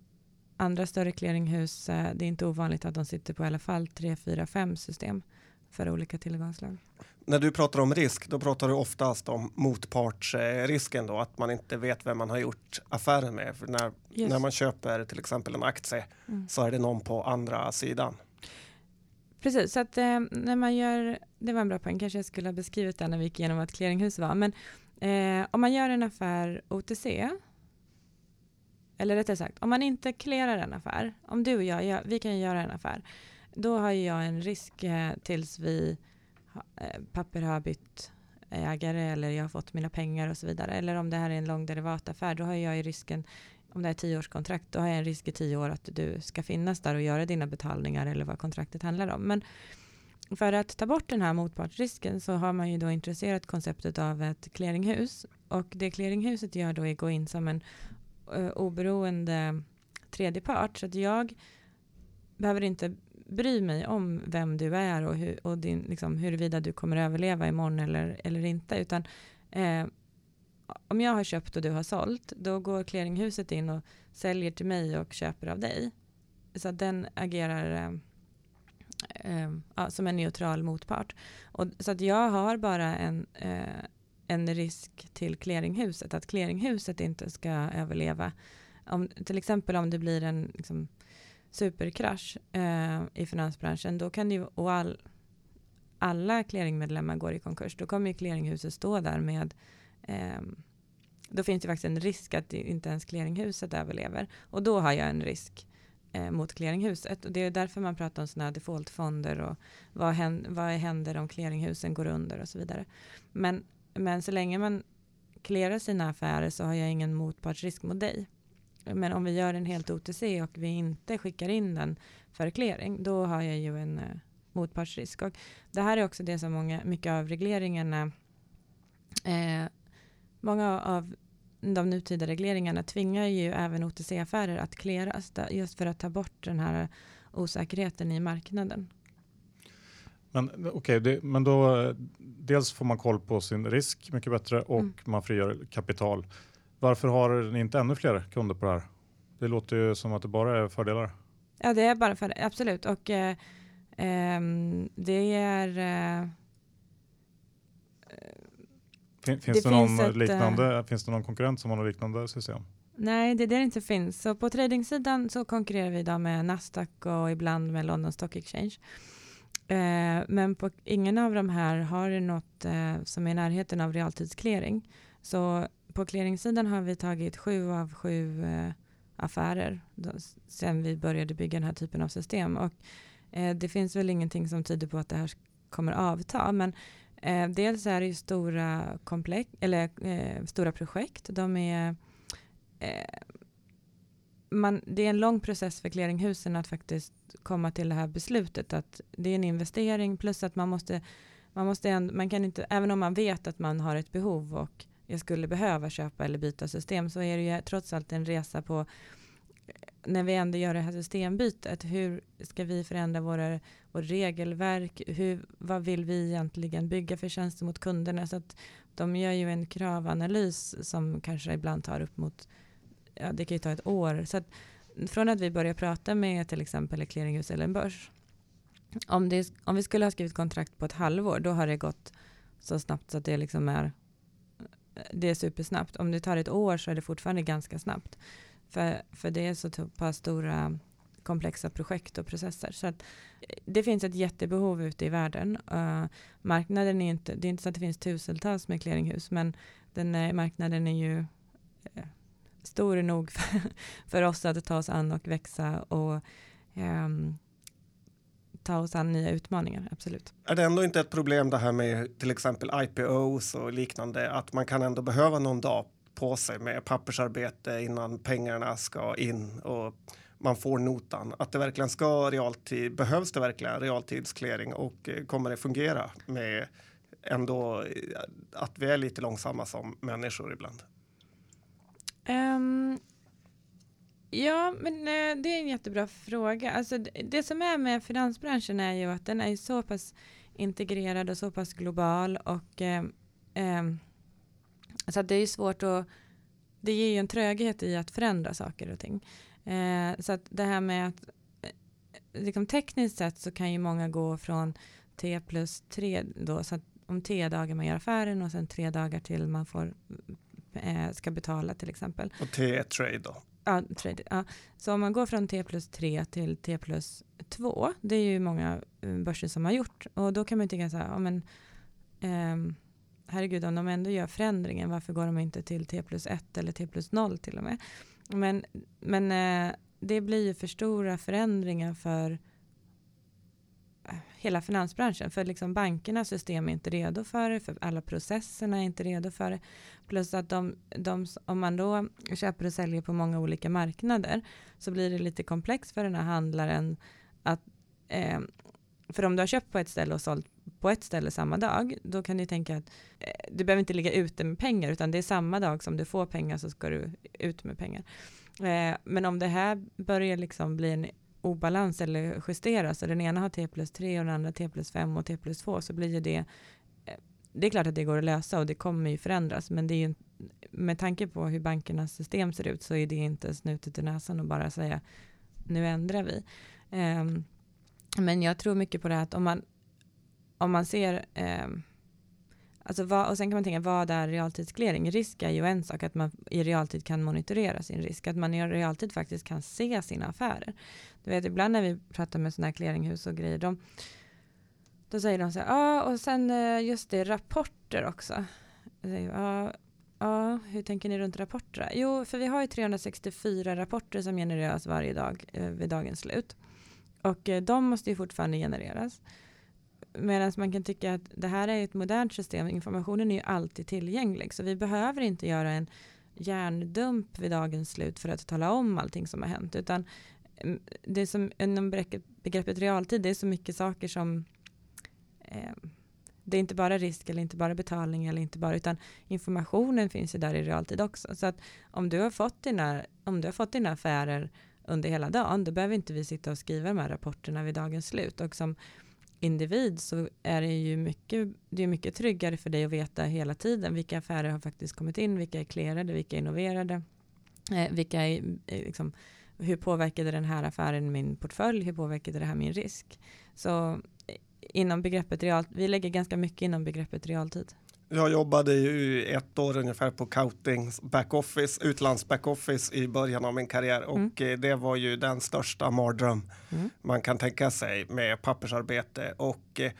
S3: andra större clearinghus, eh, det är inte ovanligt att de sitter på i alla fall 3, 4, 5 system för olika tillgångslag.
S2: När du pratar om risk, då pratar du oftast om motpartsrisken då, att man inte vet vem man har gjort affären med. För när, när man köper till exempel en aktie mm. så är det någon på andra sidan.
S3: Precis, så att eh, när man gör, det var en bra poäng, kanske jag skulle ha beskrivit det när vi gick igenom vad ett clearinghus var, men eh, om man gör en affär OTC, eller rättare sagt, om man inte clearar en affär, om du och jag, jag vi kan göra en affär, då har jag en risk eh, tills vi Eh, papper har bytt ägare eller jag har fått mina pengar och så vidare. Eller om det här är en lång derivataffär, då har jag ju risken om det är tioårskontrakt, då har jag en risk i tio år att du ska finnas där och göra dina betalningar eller vad kontraktet handlar om. Men för att ta bort den här motpartsrisken så har man ju då intresserat konceptet av ett clearinghus och det clearinghuset gör då är att gå in som en uh, oberoende tredje part så att jag behöver inte bry mig om vem du är och, hur, och din, liksom, huruvida du kommer överleva imorgon eller, eller inte utan eh, om jag har köpt och du har sålt, då går clearinghuset in och säljer till mig och köper av dig. Så att den agerar eh, eh, ja, som en neutral motpart. Och, så att jag har bara en, eh, en risk till clearinghuset, att clearinghuset inte ska överleva. Om, till exempel om det blir en liksom, superkrasch eh, i finansbranschen, då kan ju, och all, alla clearingmedlemmar går i konkurs, då kommer ju clearinghuset stå där med eh, då finns det faktiskt en risk att inte ens clearinghuset överlever. Och då har jag en risk eh, mot clearinghuset. Och det är därför man pratar om sådana här defaultfonder och vad, händer, vad händer om clearinghusen går under och så vidare. Men, men så länge man clearar sina affärer så har jag ingen motpartsrisk mot dig. Men om vi gör en helt OTC och vi inte skickar in den för clearing, då har jag ju en eh, motpartsrisk. Och det här är också det som många, mycket av regleringarna eh, Många av de nutida regleringarna tvingar ju även OTC-affärer att clearas just för att ta bort den här osäkerheten i marknaden.
S1: Men okay, men då dels får man koll på sin risk mycket bättre och mm. man frigör kapital. Varför har ni inte ännu fler kunder på det här? Det låter ju som att det bara är fördelar.
S3: Ja, det är bara fördelar, absolut. Och eh, eh, det är eh,
S1: Fin, finns, det, det någon ett, liknande, finns det någon konkurrent som har något liknande system?
S3: Nej, det är det det inte finns. Så på tradingsidan så konkurrerar vi idag med Nasdaq och ibland med London Stock Exchange. Eh, men på, ingen av de här har något eh, som är i närheten av realtidsclearing. Så på clearingsidan har vi tagit sju av sju eh, affärer då, sen vi började bygga den här typen av system. Och, eh, det finns väl ingenting som tyder på att det här kommer avta, men eh, dels är det ju stora, komplex, eller, eh, stora projekt. De är, eh, man, det är en lång process för clearinghusen att faktiskt komma till det här beslutet att det är en investering plus att man måste, man måste ändå, man kan inte, även om man vet att man har ett behov och jag skulle behöva köpa eller byta system så är det ju trots allt en resa på när vi ändå gör det här systembytet, hur ska vi förändra våra, våra regelverk? Hur, vad vill vi egentligen bygga för tjänster mot kunderna? Så att de gör ju en kravanalys som kanske ibland tar upp mot, ja det kan ju ta ett år. Så att från att vi börjar prata med till exempel ett clearinghus eller en börs, om, det, om vi skulle ha skrivit kontrakt på ett halvår, då har det gått så snabbt så att det liksom är det är supersnabbt. Om det tar ett år så är det fortfarande ganska snabbt. För, för det är så pass stora komplexa projekt och processer. Så att eh, det finns ett jättebehov ute i världen. Uh, marknaden är inte, det är inte så att det finns tusentals med clearinghus, men den är, marknaden är ju uh, stor nog för, för, oss att ta oss an och växa och um, ta oss an nya utmaningar, absolut.
S2: Är det ändå inte ett problem det här med till exempel IPOs och liknande, att man kan ändå behöva någon dag på sig med pappersarbete innan pengarna ska in och man får notan. Att det verkligen ska realtid, behövs det verkligen realtidsklering och eh, kommer det fungera med ändå eh, att vi är lite långsamma som människor ibland?
S3: Um, ja, men eh, det är en jättebra fråga. Alltså, det, som är med finansbranschen är ju att den är så pass integrerad och så pass global och eh, eh, så det är svårt att, det ger ju en tröghet i att förändra saker och ting. Eh, så att det här med att eh, liksom tekniskt sett så kan ju många gå från T plus 3 då, så att om tre dagar man gör affären och sen tre dagar till man får, eh, ska betala till exempel.
S2: Och T är trade då?
S3: Ja, trade, ja. Så om man går från T plus 3 till T plus 2, det är ju många eh, börser som har gjort. Och då kan man tycka så här, ja men eh, herregud, om de ändå gör förändringen, varför går de inte till T plus 1 eller T plus 0 till och med? Men, men eh, det blir ju för stora förändringar för hela finansbranschen. För liksom bankernas system är inte redo för det, för alla processerna är inte redo för det. Plus att de, de, om man då köper och säljer på många olika marknader så blir det lite komplext för den här handlaren att eh, för om du har köpt på ett ställe och sålt på ett ställe samma dag, då kan du tänka att eh, du behöver inte ligga ute med pengar, utan det är samma dag som du får pengar så ska du ut med pengar. Eh, men om det här börjar liksom bli en obalans eller justeras, och den ena har T plus 3 och den andra T plus 5 och T plus 2, så blir ju det eh, det är klart att det går att lösa och det kommer ju förändras, men det är ju med tanke på hur bankernas system ser ut så är det inte snutet i näsan och bara säga nu ändrar vi. Um, men jag tror mycket på det här att om man, om man ser um, Alltså vad, och sen kan man tänka, vad är realtidsklering? Risk är ju en sak, att man i realtid kan monitorera sin risk, att man i realtid faktiskt kan se sina affärer. Du vet, ibland när vi pratar med sådana här clearinghus och grejer, de, då säger de så här, ja, och sen eh, just det, rapporter också. Ja, ja, hur tänker ni runt rapporter? Jo, för vi har ju 364 rapporter som genereras varje dag eh, vid dagens slut. Och eh, de måste ju fortfarande genereras. Medan man kan tycka att det här är ett modernt system, informationen är ju alltid tillgänglig. Så vi behöver inte göra en hjärndump vid dagens slut för att tala om allting som har hänt. Utan mm, det som inom begreppet realtid, det är så mycket saker som eh, det är inte bara risk eller inte bara betalning eller inte bara utan informationen finns ju där i realtid också. Så att om du har fått dina, om du har fått dina affärer under hela dagen, då behöver inte vi sitta och skriva de här rapporterna vid dagens slut. Och som individ så är det ju mycket, det är mycket tryggare för dig att veta hela tiden vilka affärer har faktiskt kommit in, vilka är clearade, vilka är innoverade, eh, vilka är, eh, liksom, hur påverkade den här affären min portfölj, hur påverkade det här min risk? Så eh, inom begreppet realtid vi lägger ganska mycket inom begreppet realtid.
S2: Jag jobbade ju ett år ungefär på Coutings backoffice, utlands backoffice i början av min karriär och mm. Det var ju den största mardröm mm. man kan tänka sig med pappersarbete och eh,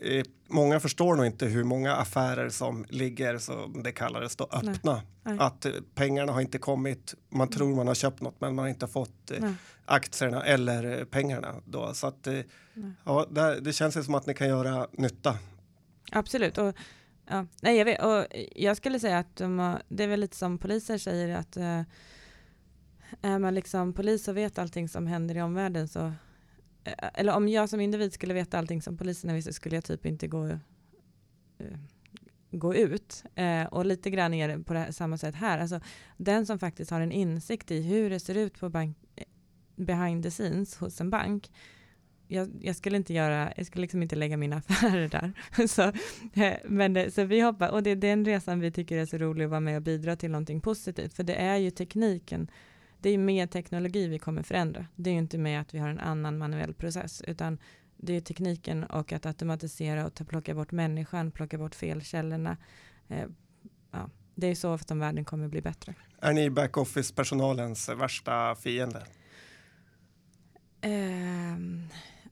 S5: eh, många förstår nog inte hur många affärer som ligger, som det kallades, då, öppna.
S3: Nej.
S5: Att eh, pengarna har inte kommit, man tror man har köpt något men man har inte fått eh, aktierna eller pengarna. Då. Så att, eh, ja, det, det känns som att ni kan göra nytta.
S3: Absolut. Och, ja, nej, jag, vet, och jag skulle säga att de har, det är väl lite som poliser säger att eh, är man liksom polis och vet allting som händer i omvärlden så eh, eller om jag som individ skulle veta allting som poliserna visste skulle jag typ inte gå, eh, gå ut. Eh, och lite grann är det på det här, samma sätt här. Alltså, den som faktiskt har en insikt i hur det ser ut på bank, eh, behind the scenes hos en bank jag, jag, skulle inte göra, jag skulle liksom inte lägga mina affärer där. så, eh, men det, så vi hoppas, och det är den resan vi tycker är så rolig att vara med och bidra till någonting positivt, för det är ju tekniken, det är med teknologi vi kommer förändra. Det är ju inte med att vi har en annan manuell process, utan det är tekniken och att automatisera och ta, plocka bort människan, plocka bort felkällorna. Eh, ja, det är så som världen kommer bli bättre.
S5: Är ni backoffice-personalens värsta fiende?
S3: Eh,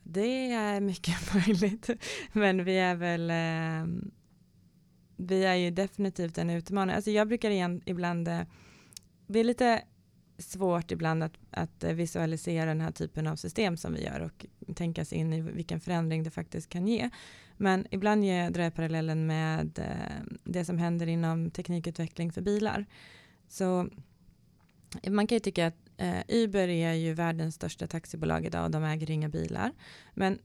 S3: det är mycket möjligt, men vi är väl eh, vi är ju definitivt en utmaning. Alltså jag brukar igen, ibland, eh, det är lite svårt ibland att, att eh, visualisera den här typen av system som vi gör och tänka sig in i vilken förändring det faktiskt kan ge. Men ibland drar jag parallellen med eh, det som händer inom teknikutveckling för bilar. Så man kan ju tycka att eh, Uber är ju världens största taxibolag idag och de äger inga bilar. Men,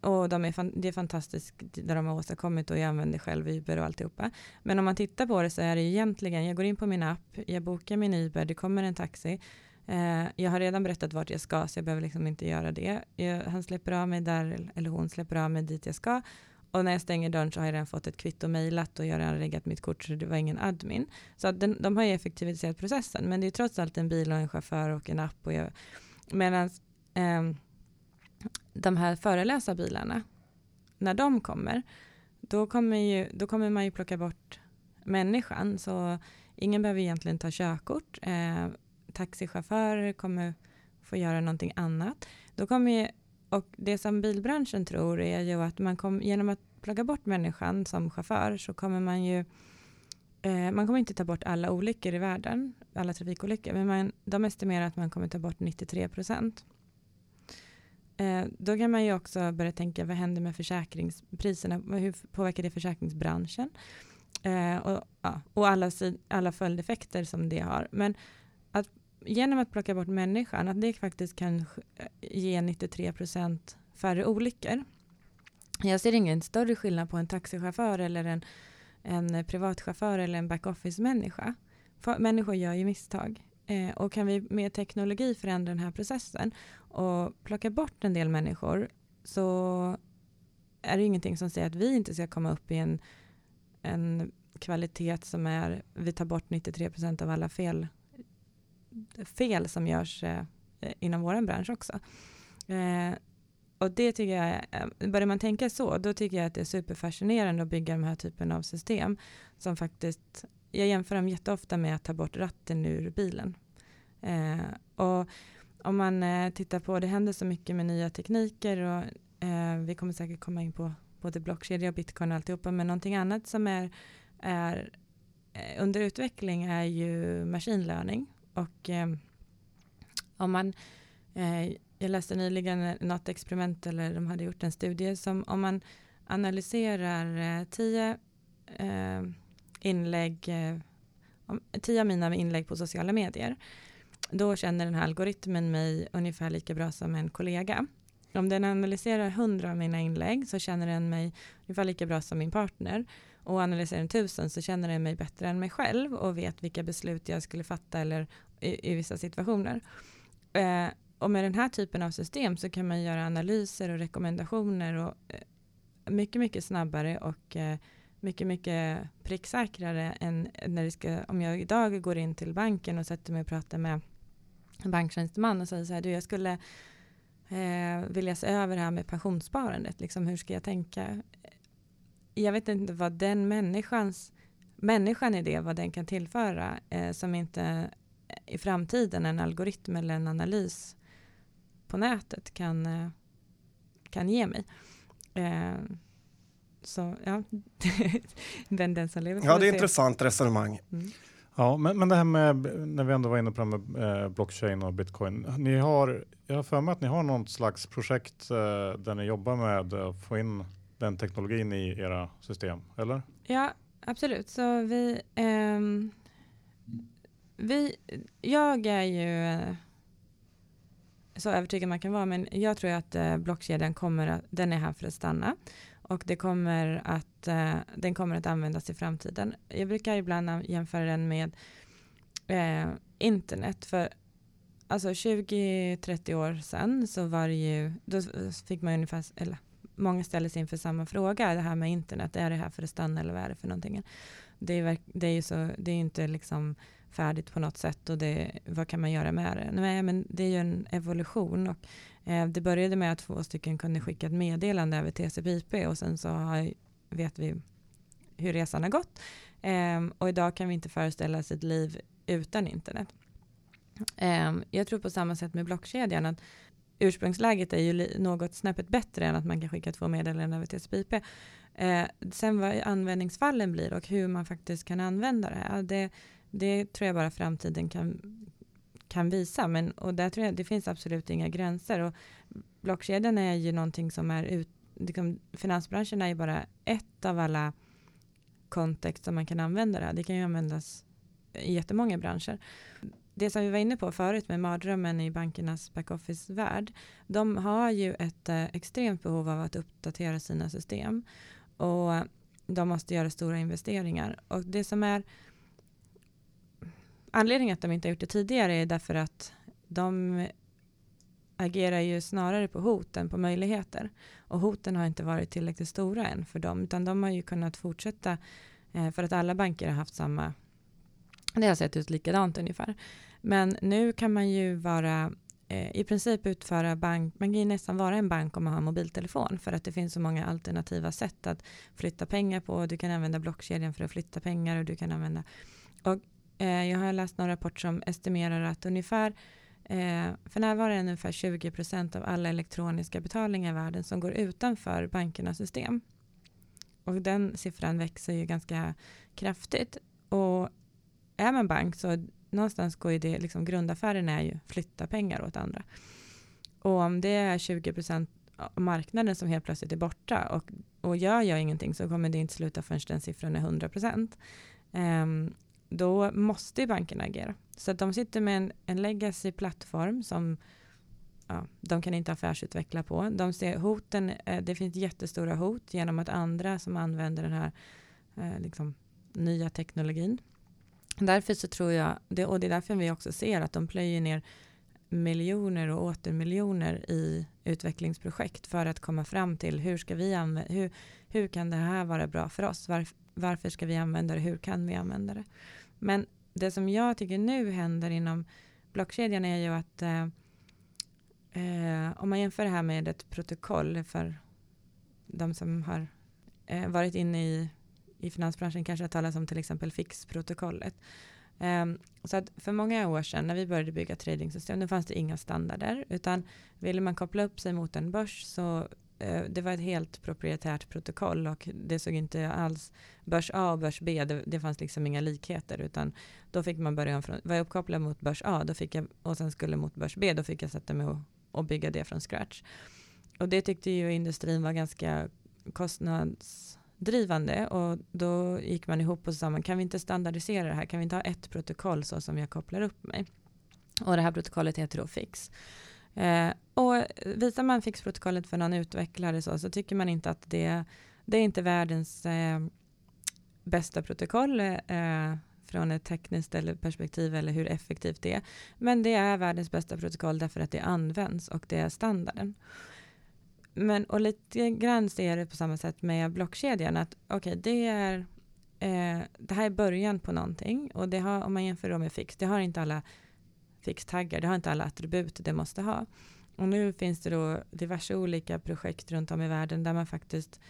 S3: och de är fan, det är fantastiskt det de har åstadkommit och jag använder själv Uber och alltihopa. Men om man tittar på det så är det ju egentligen, jag går in på min app, jag bokar min Uber, det kommer en taxi. Eh, jag har redan berättat vart jag ska så jag behöver liksom inte göra det. Jag, han släpper av mig där, eller hon släpper av mig dit jag ska. Och när jag stänger dörren så har jag redan fått ett kvitto mejlat och jag har redan reggat mitt kort så det var ingen admin. Så att den, de har ju effektiviserat processen men det är trots allt en bil och en chaufför och en app. Medan eh, de här förelösa bilarna, när de kommer, då kommer, ju, då kommer man ju plocka bort människan. Så ingen behöver egentligen ta körkort. Eh, taxichaufförer kommer få göra någonting annat. Då kommer ju och det som bilbranschen tror är ju att man kom, genom att plocka bort människan som chaufför så kommer man ju eh, man kommer inte ta bort alla olyckor i världen, alla trafikolyckor, men man, de estimerar att man kommer ta bort 93 procent. Eh, då kan man ju också börja tänka, vad händer med försäkringspriserna? Hur påverkar det försäkringsbranschen? Eh, och, ja, och alla, alla följdeffekter som det har. Men att genom att plocka bort människan, att det faktiskt kan eh, ge 93 procent färre olyckor. Jag ser ingen större skillnad på en taxichaufför eller en, en privatchaufför eller en backoffice-människa. Människor gör ju misstag. Eh, och kan vi med teknologi förändra den här processen och plocka bort en del människor så är det ingenting som säger att vi inte ska komma upp i en, en kvalitet som är, vi tar bort 93 procent av alla fel fel som görs eh, inom vår bransch också. Eh, och det tycker jag, eh, börjar man tänka så, då tycker jag att det är superfascinerande att bygga de här typen av system som faktiskt, jag jämför dem jätteofta med att ta bort ratten ur bilen. Eh, och om man eh, tittar på, det händer så mycket med nya tekniker och eh, vi kommer säkert komma in på både blockkedja och bitcoin och alltihopa, men någonting annat som är, är eh, under utveckling är ju machine learning och eh, om man, eh, jag läste nyligen något experiment, eller de hade gjort en studie, som om man analyserar eh, tio eh, inlägg, eh, tio av mina inlägg på sociala medier, då känner den här algoritmen mig ungefär lika bra som en kollega. Om den analyserar hundra av mina inlägg så känner den mig ungefär lika bra som min partner och analyserar en tusen så känner jag mig bättre än mig själv och vet vilka beslut jag skulle fatta eller i, i vissa situationer. Eh, och med den här typen av system så kan man göra analyser och rekommendationer och eh, mycket, mycket snabbare och eh, mycket, mycket pricksäkrare än när det ska, om jag idag går in till banken och sätter mig och pratar med en banktjänsteman och säger så här, du jag skulle eh, vilja se över det här med pensionssparandet, liksom hur ska jag tänka? Jag vet inte vad den människans, människan i det, vad den kan tillföra eh, som inte i framtiden en algoritm eller en analys på nätet kan, eh, kan ge mig. Eh, så ja, den, den som lever
S5: Ja, det är ett intressant resonemang. Mm.
S1: Ja, men, men det här med, när vi ändå var inne på det här med eh, blockchain och bitcoin. Ni har, jag har för mig att ni har något slags projekt eh, där ni jobbar med att få in den teknologin i era system, eller?
S3: Ja, absolut. Så vi, eh, vi jag är ju eh, så övertygad man kan vara, men jag tror att eh, blockkedjan kommer att, den är här för att stanna och det kommer att, eh, den kommer att användas i framtiden. Jag brukar ibland jämföra den med eh, internet, för alltså 20-30 år sedan så var det ju, då fick man ungefär, eller många ställer sig inför samma fråga, det här med internet, är det här för att stanna eller vad är det för någonting? Det är, det är ju så, det är inte liksom färdigt på något sätt och det, vad kan man göra med det? Nej, men det är ju en evolution och eh, det började med att två stycken kunde skicka ett meddelande över TCP/IP och sen så har, vet vi hur resan har gått. Eh, och idag kan vi inte föreställa oss ett liv utan internet. Eh, jag tror på samma sätt med blockkedjan att ursprungsläget är ju något snäppet bättre än att man kan skicka två meddelanden över TCP/IP. Eh, sen vad användningsfallen blir och hur man faktiskt kan använda det här. Det, det tror jag bara framtiden kan, kan visa. Men, och där tror jag det finns absolut inga gränser. Och blockkedjan är ju någonting som är ut, liksom, finansbranschen är ju bara ett av alla kontext som man kan använda det. Det kan ju användas i jättemånga branscher. Det som vi var inne på förut med mardrömmen i bankernas backoffice-värld. De har ju ett eh, extremt behov av att uppdatera sina system. Och de måste göra stora investeringar. Och det som är anledningen att de inte har gjort det tidigare är därför att de agerar ju snarare på hot än på möjligheter. Och hoten har inte varit tillräckligt stora än för dem, utan de har ju kunnat fortsätta eh, för att alla banker har haft samma, det har sett ut likadant ungefär. Men nu kan man ju vara eh, i princip utföra bank, man kan ju nästan vara en bank om man har mobiltelefon för att det finns så många alternativa sätt att flytta pengar på. Du kan använda blockkedjan för att flytta pengar och du kan använda och Eh, jag har läst någon rapport som estimerar att ungefär eh, för närvarande är det ungefär 20 procent av alla elektroniska betalningar i världen som går utanför bankernas system. Och den siffran växer ju ganska kraftigt. Och är man bank så någonstans går ju det, liksom grundaffären är ju flytta pengar åt andra. Och om det är 20 procent av marknaden som helt plötsligt är borta och, och gör jag ingenting så kommer det inte sluta förrän den siffran är 100 procent. Um, då måste bankerna agera. Så att de sitter med en, en legacy-plattform som ja, de kan inte affärsutveckla på. De ser hoten, eh, det finns jättestora hot genom att andra som använder den här eh, liksom, nya teknologin. Därför så tror jag, det, och det är därför vi också ser att de plöjer ner miljoner och åter miljoner i utvecklingsprojekt för att komma fram till hur ska vi använda, hur, hur kan det här vara bra för oss? Varf, varför ska vi använda det? Hur kan vi använda det? Men det som jag tycker nu händer inom blockkedjan är ju att eh, eh, om man jämför det här med ett protokoll för de som har eh, varit inne i, i finansbranschen kanske har talat om till exempel fixprotokollet. Um, så att för många år sedan när vi började bygga tradingsystem, då fanns det inga standarder, utan ville man koppla upp sig mot en börs så eh, det var ett helt proprietärt protokoll och det såg inte alls börs A och börs B, det, det fanns liksom inga likheter utan då fick man börja från, var jag uppkopplad mot börs A då fick jag, och sen skulle mot börs B, då fick jag sätta mig och, och bygga det från scratch. Och det tyckte ju industrin var ganska kostnads drivande och då gick man ihop och sa man kan vi inte standardisera det här, kan vi inte ha ett protokoll så som jag kopplar upp mig? Och det här protokollet heter då FIX. Eh, och visar man FIX-protokollet för någon utvecklare så, så tycker man inte att det, det är inte världens eh, bästa protokoll eh, från ett tekniskt eller perspektiv eller hur effektivt det är. Men det är världens bästa protokoll därför att det används och det är standarden. Men och lite grann ser det på samma sätt med blockkedjan att okej, okay, det är eh, det här är början på någonting och det har, om man jämför med fix, det har inte alla fixtaggar. Det har inte alla attribut det måste ha. Och nu finns det då diverse olika projekt runt om i världen där man faktiskt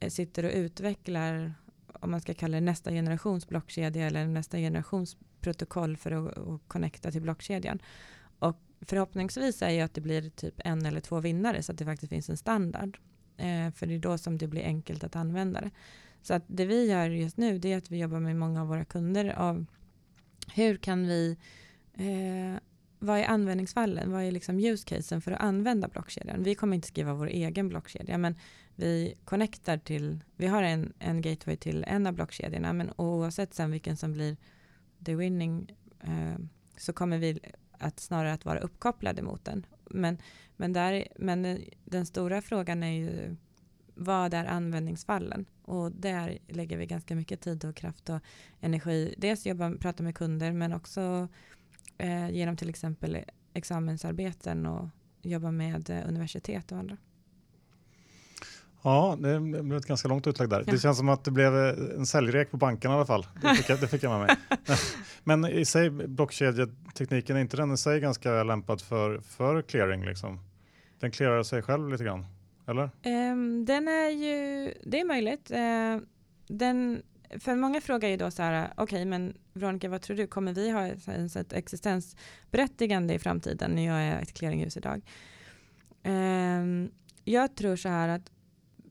S3: eh, sitter och utvecklar om man ska kalla det nästa generations blockkedja eller nästa generations protokoll för att, att connecta till blockkedjan. Och förhoppningsvis är ju att det blir typ en eller två vinnare så att det faktiskt finns en standard. Eh, för det är då som det blir enkelt att använda det. Så att det vi gör just nu det är att vi jobbar med många av våra kunder av hur kan vi eh, vad är användningsfallen? Vad är liksom use casen för att använda blockkedjan? Vi kommer inte skriva vår egen blockkedja, men vi connectar till, vi har en, en gateway till en av blockkedjorna, men oavsett sen vilken som blir the winning eh, så kommer vi att snarare att vara uppkopplade mot den. Men, men, där, men den, den stora frågan är ju vad är användningsfallen? Och där lägger vi ganska mycket tid och kraft och energi. Dels jobba, prata med kunder men också eh, genom till exempel examensarbeten och jobba med eh, universitet och andra.
S1: Ja, det blev ett ganska långt utlägg där. Ja. Det känns som att det blev eh, en säljrek på banken i alla fall. Det fick jag, det fick jag med mig. Men i sig, blockkedjetekniken, är inte den i sig ganska lämpad för, för clearing? Liksom? Den clearar sig själv lite grann, eller?
S3: Um, den är ju, det är möjligt. Uh, den, för många frågar ju då så här, okej okay, men Veronica vad tror du, kommer vi ha ett existensberättigande i framtiden när jag är ett clearinghus idag? Um, jag tror så här att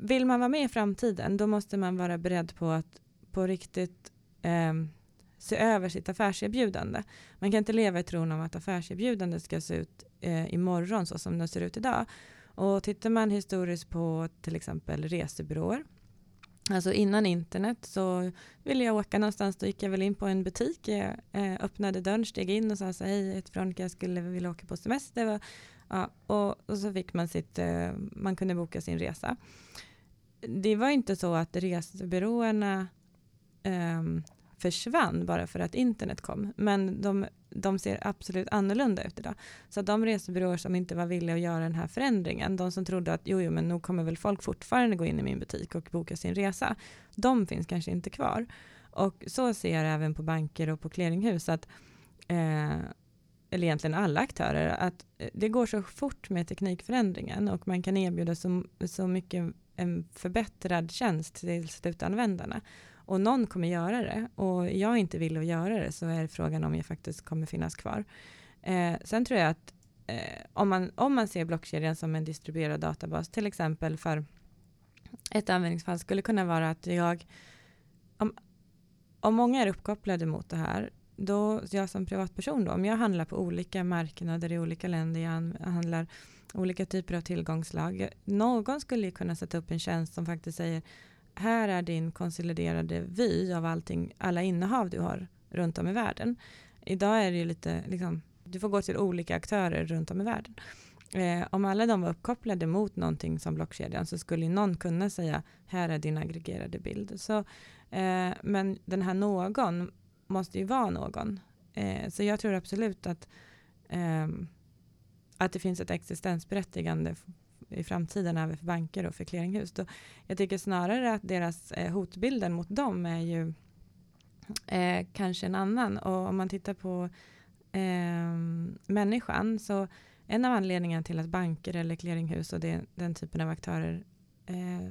S3: vill man vara med i framtiden, då måste man vara beredd på att på riktigt eh, se över sitt affärserbjudande. Man kan inte leva i tron om att affärserbjudandet ska se ut eh, imorgon så som det ser ut idag. Och tittar man historiskt på till exempel resebyråer, alltså innan internet så ville jag åka någonstans, då gick jag väl in på en butik, jag, eh, öppnade dörren, steg in och sa så hej, ett Veronica, jag skulle vilja åka på semester. Ja, och, och så fick man sitt, eh, man kunde boka sin resa det var inte så att resebyråerna um, ehm, försvann bara för att internet kom. Men de, de ser absolut annorlunda ut idag. Så de resebyråer som inte var villiga att göra den här förändringen, de som trodde att jo, jo, men nog kommer väl folk fortfarande gå in i min butik och boka sin resa, de finns kanske inte kvar. Och så ser jag även på banker och på clearinghus att eh, eller egentligen alla aktörer, att eh, det går så fort med teknikförändringen och man kan erbjuda så, så mycket en förbättrad tjänst till slutanvändarna. Och någon kommer göra det och jag inte vill att göra det så är frågan om jag faktiskt kommer finnas kvar. Eh, sen tror jag att eh, om, man, om man ser blockkedjan som en distribuerad databas, till exempel för ett användningsfall skulle kunna vara att jag, om, om många är uppkopplade mot det här, då jag som privatperson då, om jag handlar på olika marknader i olika länder, jag handlar olika typer av tillgångslag. Någon skulle ju kunna sätta upp en tjänst som faktiskt säger här är din konsoliderade vy av allting, alla innehav du har runt om i världen. Idag är det ju lite, liksom, du får gå till olika aktörer runt om i världen. Eh, om alla de var uppkopplade mot någonting som blockkedjan så skulle någon kunna säga här är din aggregerade bild. Så, eh, men den här någon måste ju vara någon. Eh, så jag tror absolut att ehm, att det finns ett existensberättigande i framtiden även för banker och för clearinghus. Då jag tycker snarare att deras eh, hotbilden mot dem är ju eh, kanske en annan. Och om man tittar på eh, människan så en av anledningarna till att banker eller clearinghus och det, den typen av aktörer eh,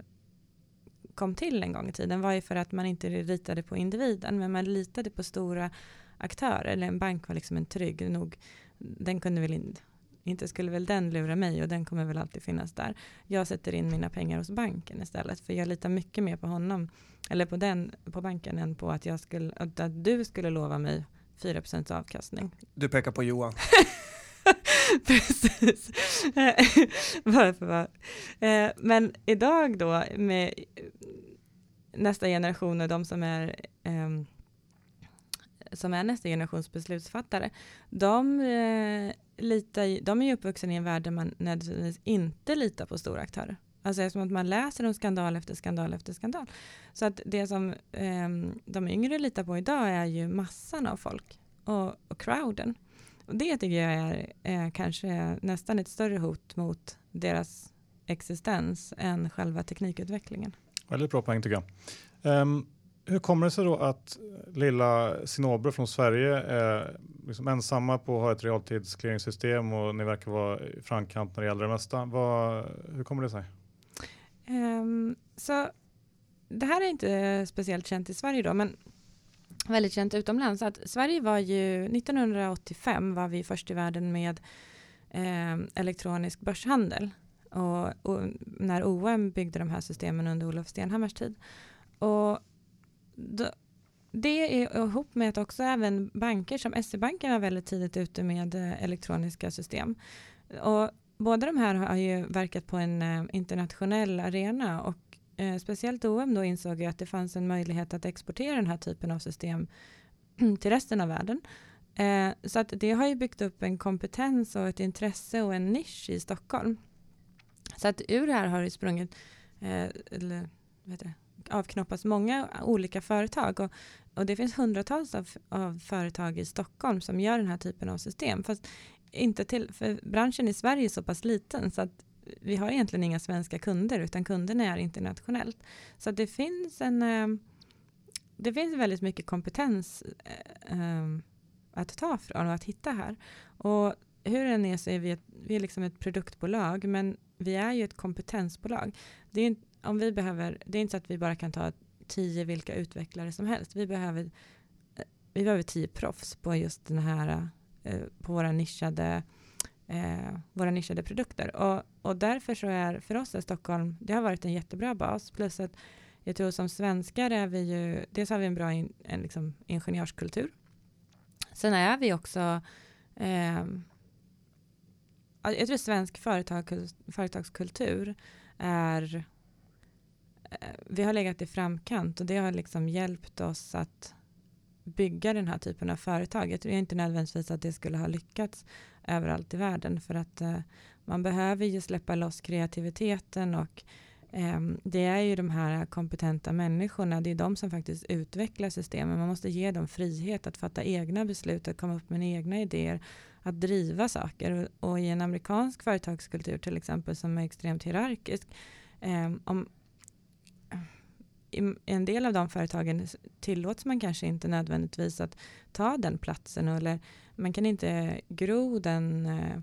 S3: kom till en gång i tiden var ju för att man inte ritade på individen men man litade på stora aktörer. Eller en bank var liksom en trygg nog. Den kunde väl inte inte skulle väl den lura mig och den kommer väl alltid finnas där. Jag sätter in mina pengar hos banken istället för jag litar mycket mer på honom eller på den på banken än på att jag skulle att du skulle lova mig 4% avkastning.
S5: Du pekar på Johan.
S3: Precis. Varför eh, Men idag då med nästa generation och de som är um, som är nästa generations beslutsfattare, de, eh, litar, de är ju uppvuxna i en värld där man nödvändigtvis inte litar på stora aktörer. Alltså eftersom att man läser om skandal efter skandal efter skandal. Så att det som eh, de yngre litar på idag är ju massan av folk och, och crowden. Och det tycker jag är, eh, kanske nästan ett större hot mot deras existens än själva teknikutvecklingen.
S1: Väldigt bra poäng tycker jag. Um, hur kommer det sig då att lilla Sinobro från Sverige är liksom ensamma på att ha ett realtidsclearingssystem och ni verkar vara i framkant när det gäller det mesta. Vad, hur kommer det sig?
S3: Um, så det här är inte speciellt känt i Sverige då, men väldigt känt utomlands. Att Sverige var ju 1985 var vi först i världen med eh, elektronisk börshandel och, och, när OM byggde de här systemen under Olof Stenhammars tid. Och då, det är ihop med att också även banker som SE-banken var väldigt tidigt ute med eh, elektroniska system. Och båda de här har ju verkat på en eh, internationell arena och eh, speciellt OM då insåg ju att det fanns en möjlighet att exportera den här typen av system till resten av världen. Eh, så att det har ju byggt upp en kompetens och ett intresse och en nisch i Stockholm. Så att ur det här har det sprungit, eh, eller vad heter det, avknoppas många olika företag och, och det finns hundratals av, av, företag i Stockholm som gör den här typen av system. Fast inte till, för branschen i Sverige är så pass liten så att vi har egentligen inga svenska kunder utan kunderna är internationellt. Så det finns en eh, det finns väldigt mycket kompetens eh, ehm, att ta från och att hitta här. Och hur den är så är vi ett, vi är liksom ett produktbolag men vi är ju ett kompetensbolag. Det är, om vi behöver, det är inte så att vi bara kan ta tio vilka utvecklare som helst. Vi behöver, eh, vi behöver tio proffs på just den här, eh, på våra nischade, eh, våra nischade produkter. Och, och därför så är, för oss är Stockholm, det har varit en jättebra bas. Plus att jag tror som svenskar är vi ju, dels har vi en bra in, en liksom ingenjörskultur. Sen är vi också, eh, jag tror svensk företag, företagskultur är Eh, vi har legat i framkant och det har liksom hjälpt oss att bygga den här typen av företag. Jag tror inte nödvändigtvis att det skulle ha lyckats överallt i världen för att eh, man behöver ju släppa loss kreativiteten och eh, det är ju de här kompetenta människorna, det är de som faktiskt utvecklar systemen. Man måste ge dem frihet att fatta egna beslut, att komma upp med egna idéer, att driva saker. Och, och i en amerikansk företagskultur till exempel som är extremt hierarkisk, eh, om, i en del av de företagen tillåts man kanske inte nödvändigtvis att ta den platsen eller man kan inte gro den eh,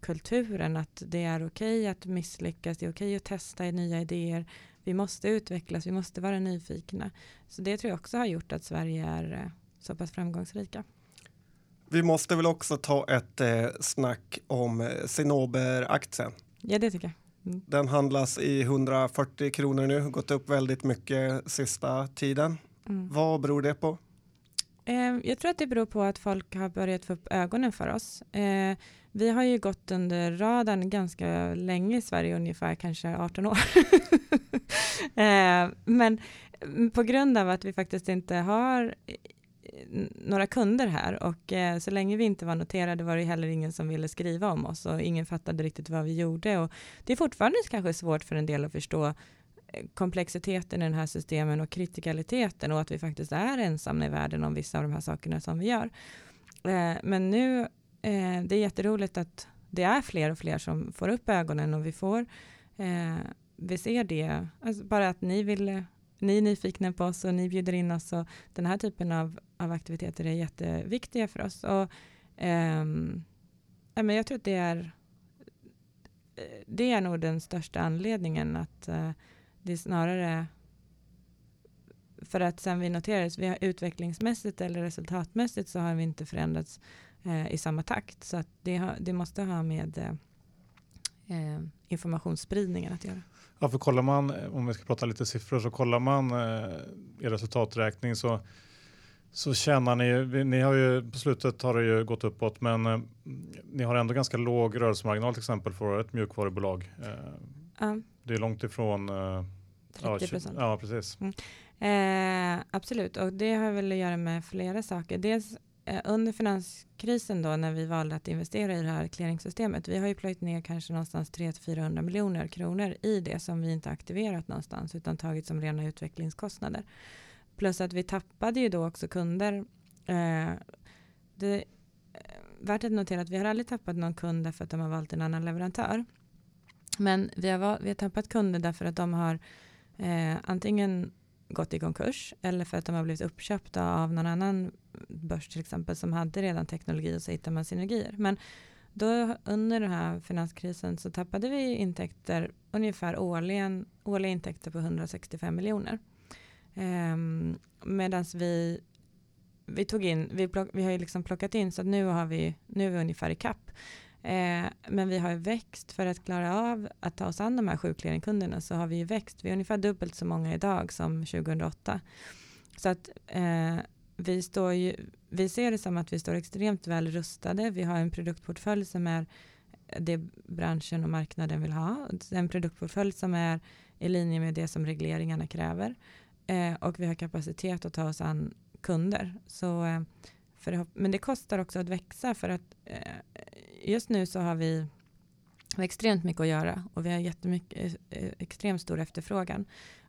S3: kulturen att det är okej okay att misslyckas, det är okej okay att testa nya idéer, vi måste utvecklas, vi måste vara nyfikna. Så det tror jag också har gjort att Sverige är eh, så pass framgångsrika.
S5: Vi måste väl också ta ett eh, snack om Cinnober-aktien.
S3: Ja, det tycker jag.
S5: Mm. Den handlas i 140 kronor nu, gått upp väldigt mycket sista tiden. Mm. Vad beror det på?
S3: Eh, jag tror att det beror på att folk har börjat få upp ögonen för oss. Eh, vi har ju gått under radarn ganska länge i Sverige, ungefär kanske 18 år. eh, men på grund av att vi faktiskt inte har några kunder här och eh, så länge vi inte var noterade var det heller ingen som ville skriva om oss och ingen fattade riktigt vad vi gjorde och det är fortfarande kanske svårt för en del att förstå eh, komplexiteten i den här systemen och kritikaliteten och att vi faktiskt är ensamma i världen om vissa av de här sakerna som vi gör. Eh, men nu, eh, det är jätteroligt att det är fler och fler som får upp ögonen och vi får, eh, vi ser det, alltså bara att ni vill eh, ni är nyfikna på oss och ni bjuder in oss och den här typen av, av aktiviteter är jätteviktiga för oss. Och, um, ja, men jag tror att det är det är nog den största anledningen att eh, det är snarare för att sen vi noterades, vi har utvecklingsmässigt eller resultatmässigt så har vi inte förändrats eh, i samma takt. Så att det, ha, det måste ha med eh, eh informationsspridningen att göra.
S1: Ja, för kollar man, om vi ska prata lite siffror, så kollar man eh, i resultaträkning så, så tjänar ni, ni har ju på slutet har det ju gått uppåt, men eh, ni har ändå ganska låg rörelsemarginal till exempel för ett mjukvarubolag. Eh, mm. Det är långt ifrån eh,
S3: 30 procent.
S1: Ja, ja, precis. Mm.
S3: Eh, absolut, och det har väl att göra med flera saker. Dels Eh, Eh, under finanskrisen då när vi valde att investera i det här clearingsystemet. Vi har ju plöjt ner kanske någonstans 300-400 miljoner kronor i det som vi inte aktiverat någonstans utan tagit som rena utvecklingskostnader. Plus att vi tappade ju då också kunder. Eh, det är värt att notera att vi har aldrig tappat någon kund därför att de har valt en annan leverantör. Men vi har, vi har tappat kunder därför att de har eh, antingen gått i konkurs eller för att de har blivit uppköpta av någon annan börs till exempel som hade redan teknologi och så hittar man synergier. Men då under den här finanskrisen så tappade vi intäkter ungefär årligen, årliga intäkter på 165 miljoner. Ehm, um, Medan vi, vi tog in, vi, plock, vi har ju liksom plockat in så att nu har vi, nu är vi ungefär i kapp. Eh, men vi har växt för att klara av att ta oss an de här sjukleringkunderna så har vi ju växt. Vi är ungefär dubbelt så många idag som 2008. Så att eh, vi, står ju, vi ser det som att vi står extremt väl rustade. Vi har en produktportfölj som är det branschen och marknaden vill ha. En produktportfölj som är i linje med det som regleringarna kräver. Eh, och vi har kapacitet att ta oss an kunder. Så, eh, för, men det kostar också att växa för att eh, just nu så har vi, har extremt mycket att göra och vi har jättemycket, eh, extremt stor efterfrågan.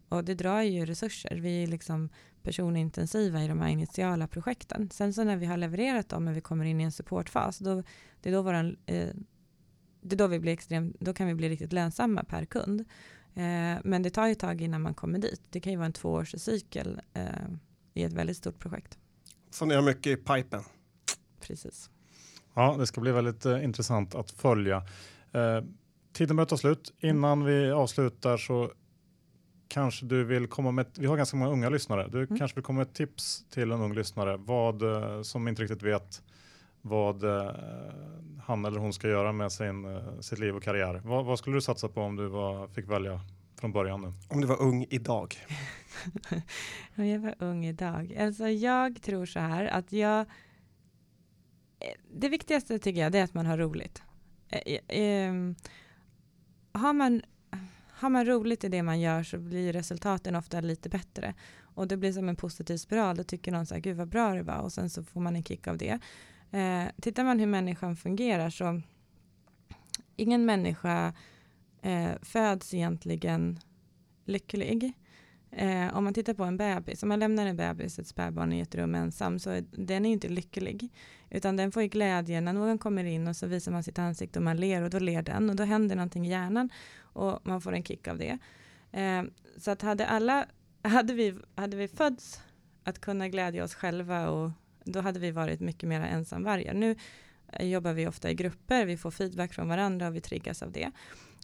S3: Och det drar ju resurser. Vi är liksom personintensiva i de här initiala projekten. Sen så när vi har levererat dem och vi kommer in i en supportfas, då, det, är då våran, eh, det är då vi blir extremt, då kan vi bli riktigt lönsamma per kund. Eh, men det tar ju ett tag innan man kommer dit. Det kan ju vara en tvåårscykel eh, i ett väldigt stort projekt.
S5: Så ni har mycket i pipen?
S3: Precis.
S1: Ja, det ska bli väldigt eh, intressant att följa. Eh, tiden börjar ta slut. Innan vi avslutar så kanske du vill komma med, vi har ganska många unga lyssnare, du mm. kanske vill komma med ett tips till en ung lyssnare vad, eh, som inte riktigt vet vad eh, han eller hon ska göra med sin, eh, sitt liv och karriär. Vad, vad skulle du satsa på om du var, fick välja från början nu?
S5: Om du var ung idag?
S3: om jag var ung idag? Alltså jag tror så här att jag det viktigaste tycker jag är att man har roligt. Eh, ehm, har man har man roligt i det man gör så blir resultaten ofta lite bättre. Och det blir som en positiv spiral. Då tycker någon så här, gud vad bra det var. Och sen så får man en kick av det. Eh, tittar man hur människan fungerar så ingen människa eh, föds egentligen lycklig. Eh, om man tittar på en bebis, om man lämnar en bebis, ett spädbarn i ett rum ensam, så är, den är ju inte lycklig. Utan den får ju glädje när någon kommer in och så visar man sitt ansikte och man ler och då ler den och då händer någonting i hjärnan och man får en kick av det. Eh, så att hade alla, hade vi, hade vi fötts att kunna glädja oss själva och då hade vi varit mycket mer ensamvargar. Nu jobbar vi ofta i grupper, vi får feedback från varandra och vi triggas av det.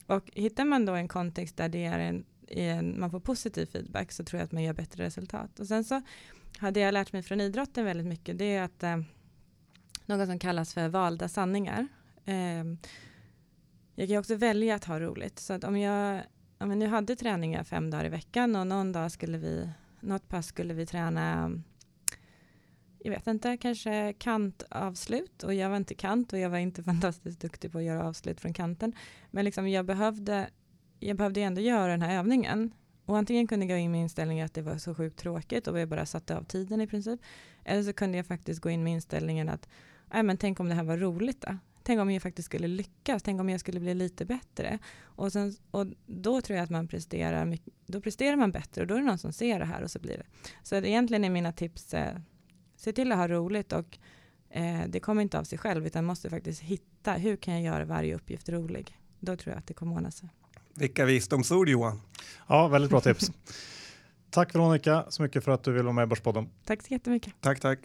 S3: Och hittar man då en kontext där det är en, en, man får positiv feedback så tror jag att man gör bättre resultat. Och sen så hade jag lärt mig från idrotten väldigt mycket, det är att eh, något som kallas för valda sanningar. Eh, jag kan också välja att ha roligt. Så att om jag, om jag nu hade träningar fem dagar i veckan och någon dag skulle vi, något pass skulle vi träna jag vet inte, kanske kantavslut och jag var inte kant och jag var inte fantastiskt duktig på att göra avslut från kanten. Men liksom jag behövde, jag behövde ändå göra den här övningen. Och antingen kunde jag gå in med inställningen att det var så sjukt tråkigt och jag bara satte av tiden i princip. Eller så kunde jag faktiskt gå in med inställningen att Nej, men tänk om det här var roligt då? Tänk om jag faktiskt skulle lyckas? Tänk om jag skulle bli lite bättre? Och, sen, och då tror jag att man presterar, då presterar man bättre och då är det någon som ser det här och så blir det. Så egentligen är mina tips, eh, se till att ha roligt och eh, det kommer inte av sig själv utan måste faktiskt hitta hur kan jag göra varje uppgift rolig? Då tror jag att det kommer ordna sig.
S5: Vilka visdomsord Johan.
S1: Ja, väldigt bra tips. Tack Veronica så mycket för att du vill vara med i Börspodden.
S3: Tack så jättemycket.
S5: Tack, tack.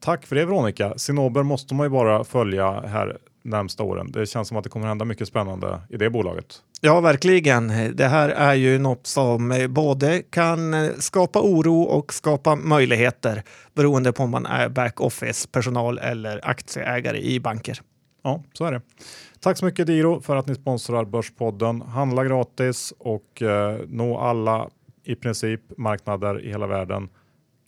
S1: Tack för det Veronica. Sinober måste man ju bara följa här närmsta åren. Det känns som att det kommer hända mycket spännande i det bolaget.
S2: Ja, verkligen. Det här är ju något som både kan skapa oro och skapa möjligheter beroende på om man är backoffice personal eller aktieägare i banker.
S1: Ja, så är det. Tack så mycket Diro för att ni sponsrar Börspodden. Handla gratis och eh, nå alla i princip marknader i hela världen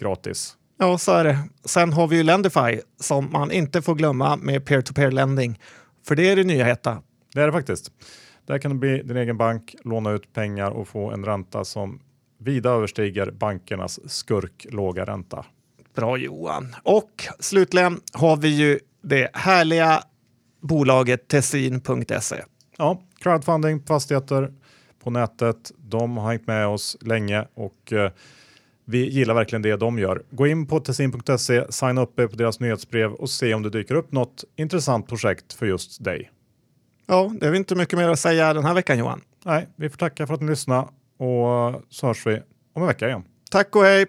S1: gratis.
S2: Ja, så är det. Sen har vi ju Lendify som man inte får glömma med peer-to-peer lending. För det är det nya heta.
S1: Det är det faktiskt. Där kan du bli din egen bank, låna ut pengar och få en ränta som vida överstiger bankernas skurklåga ränta.
S2: Bra Johan. Och slutligen har vi ju det härliga bolaget Tessin.se.
S1: Ja, crowdfunding på fastigheter på nätet. De har hängt med oss länge och eh, vi gillar verkligen det de gör. Gå in på tessin.se, signa upp er på deras nyhetsbrev och se om det dyker upp något intressant projekt för just dig.
S2: Ja, det är inte mycket mer att säga den här veckan Johan.
S1: Nej, vi får tacka för att ni lyssnade och så hörs vi om en vecka igen.
S2: Tack och hej!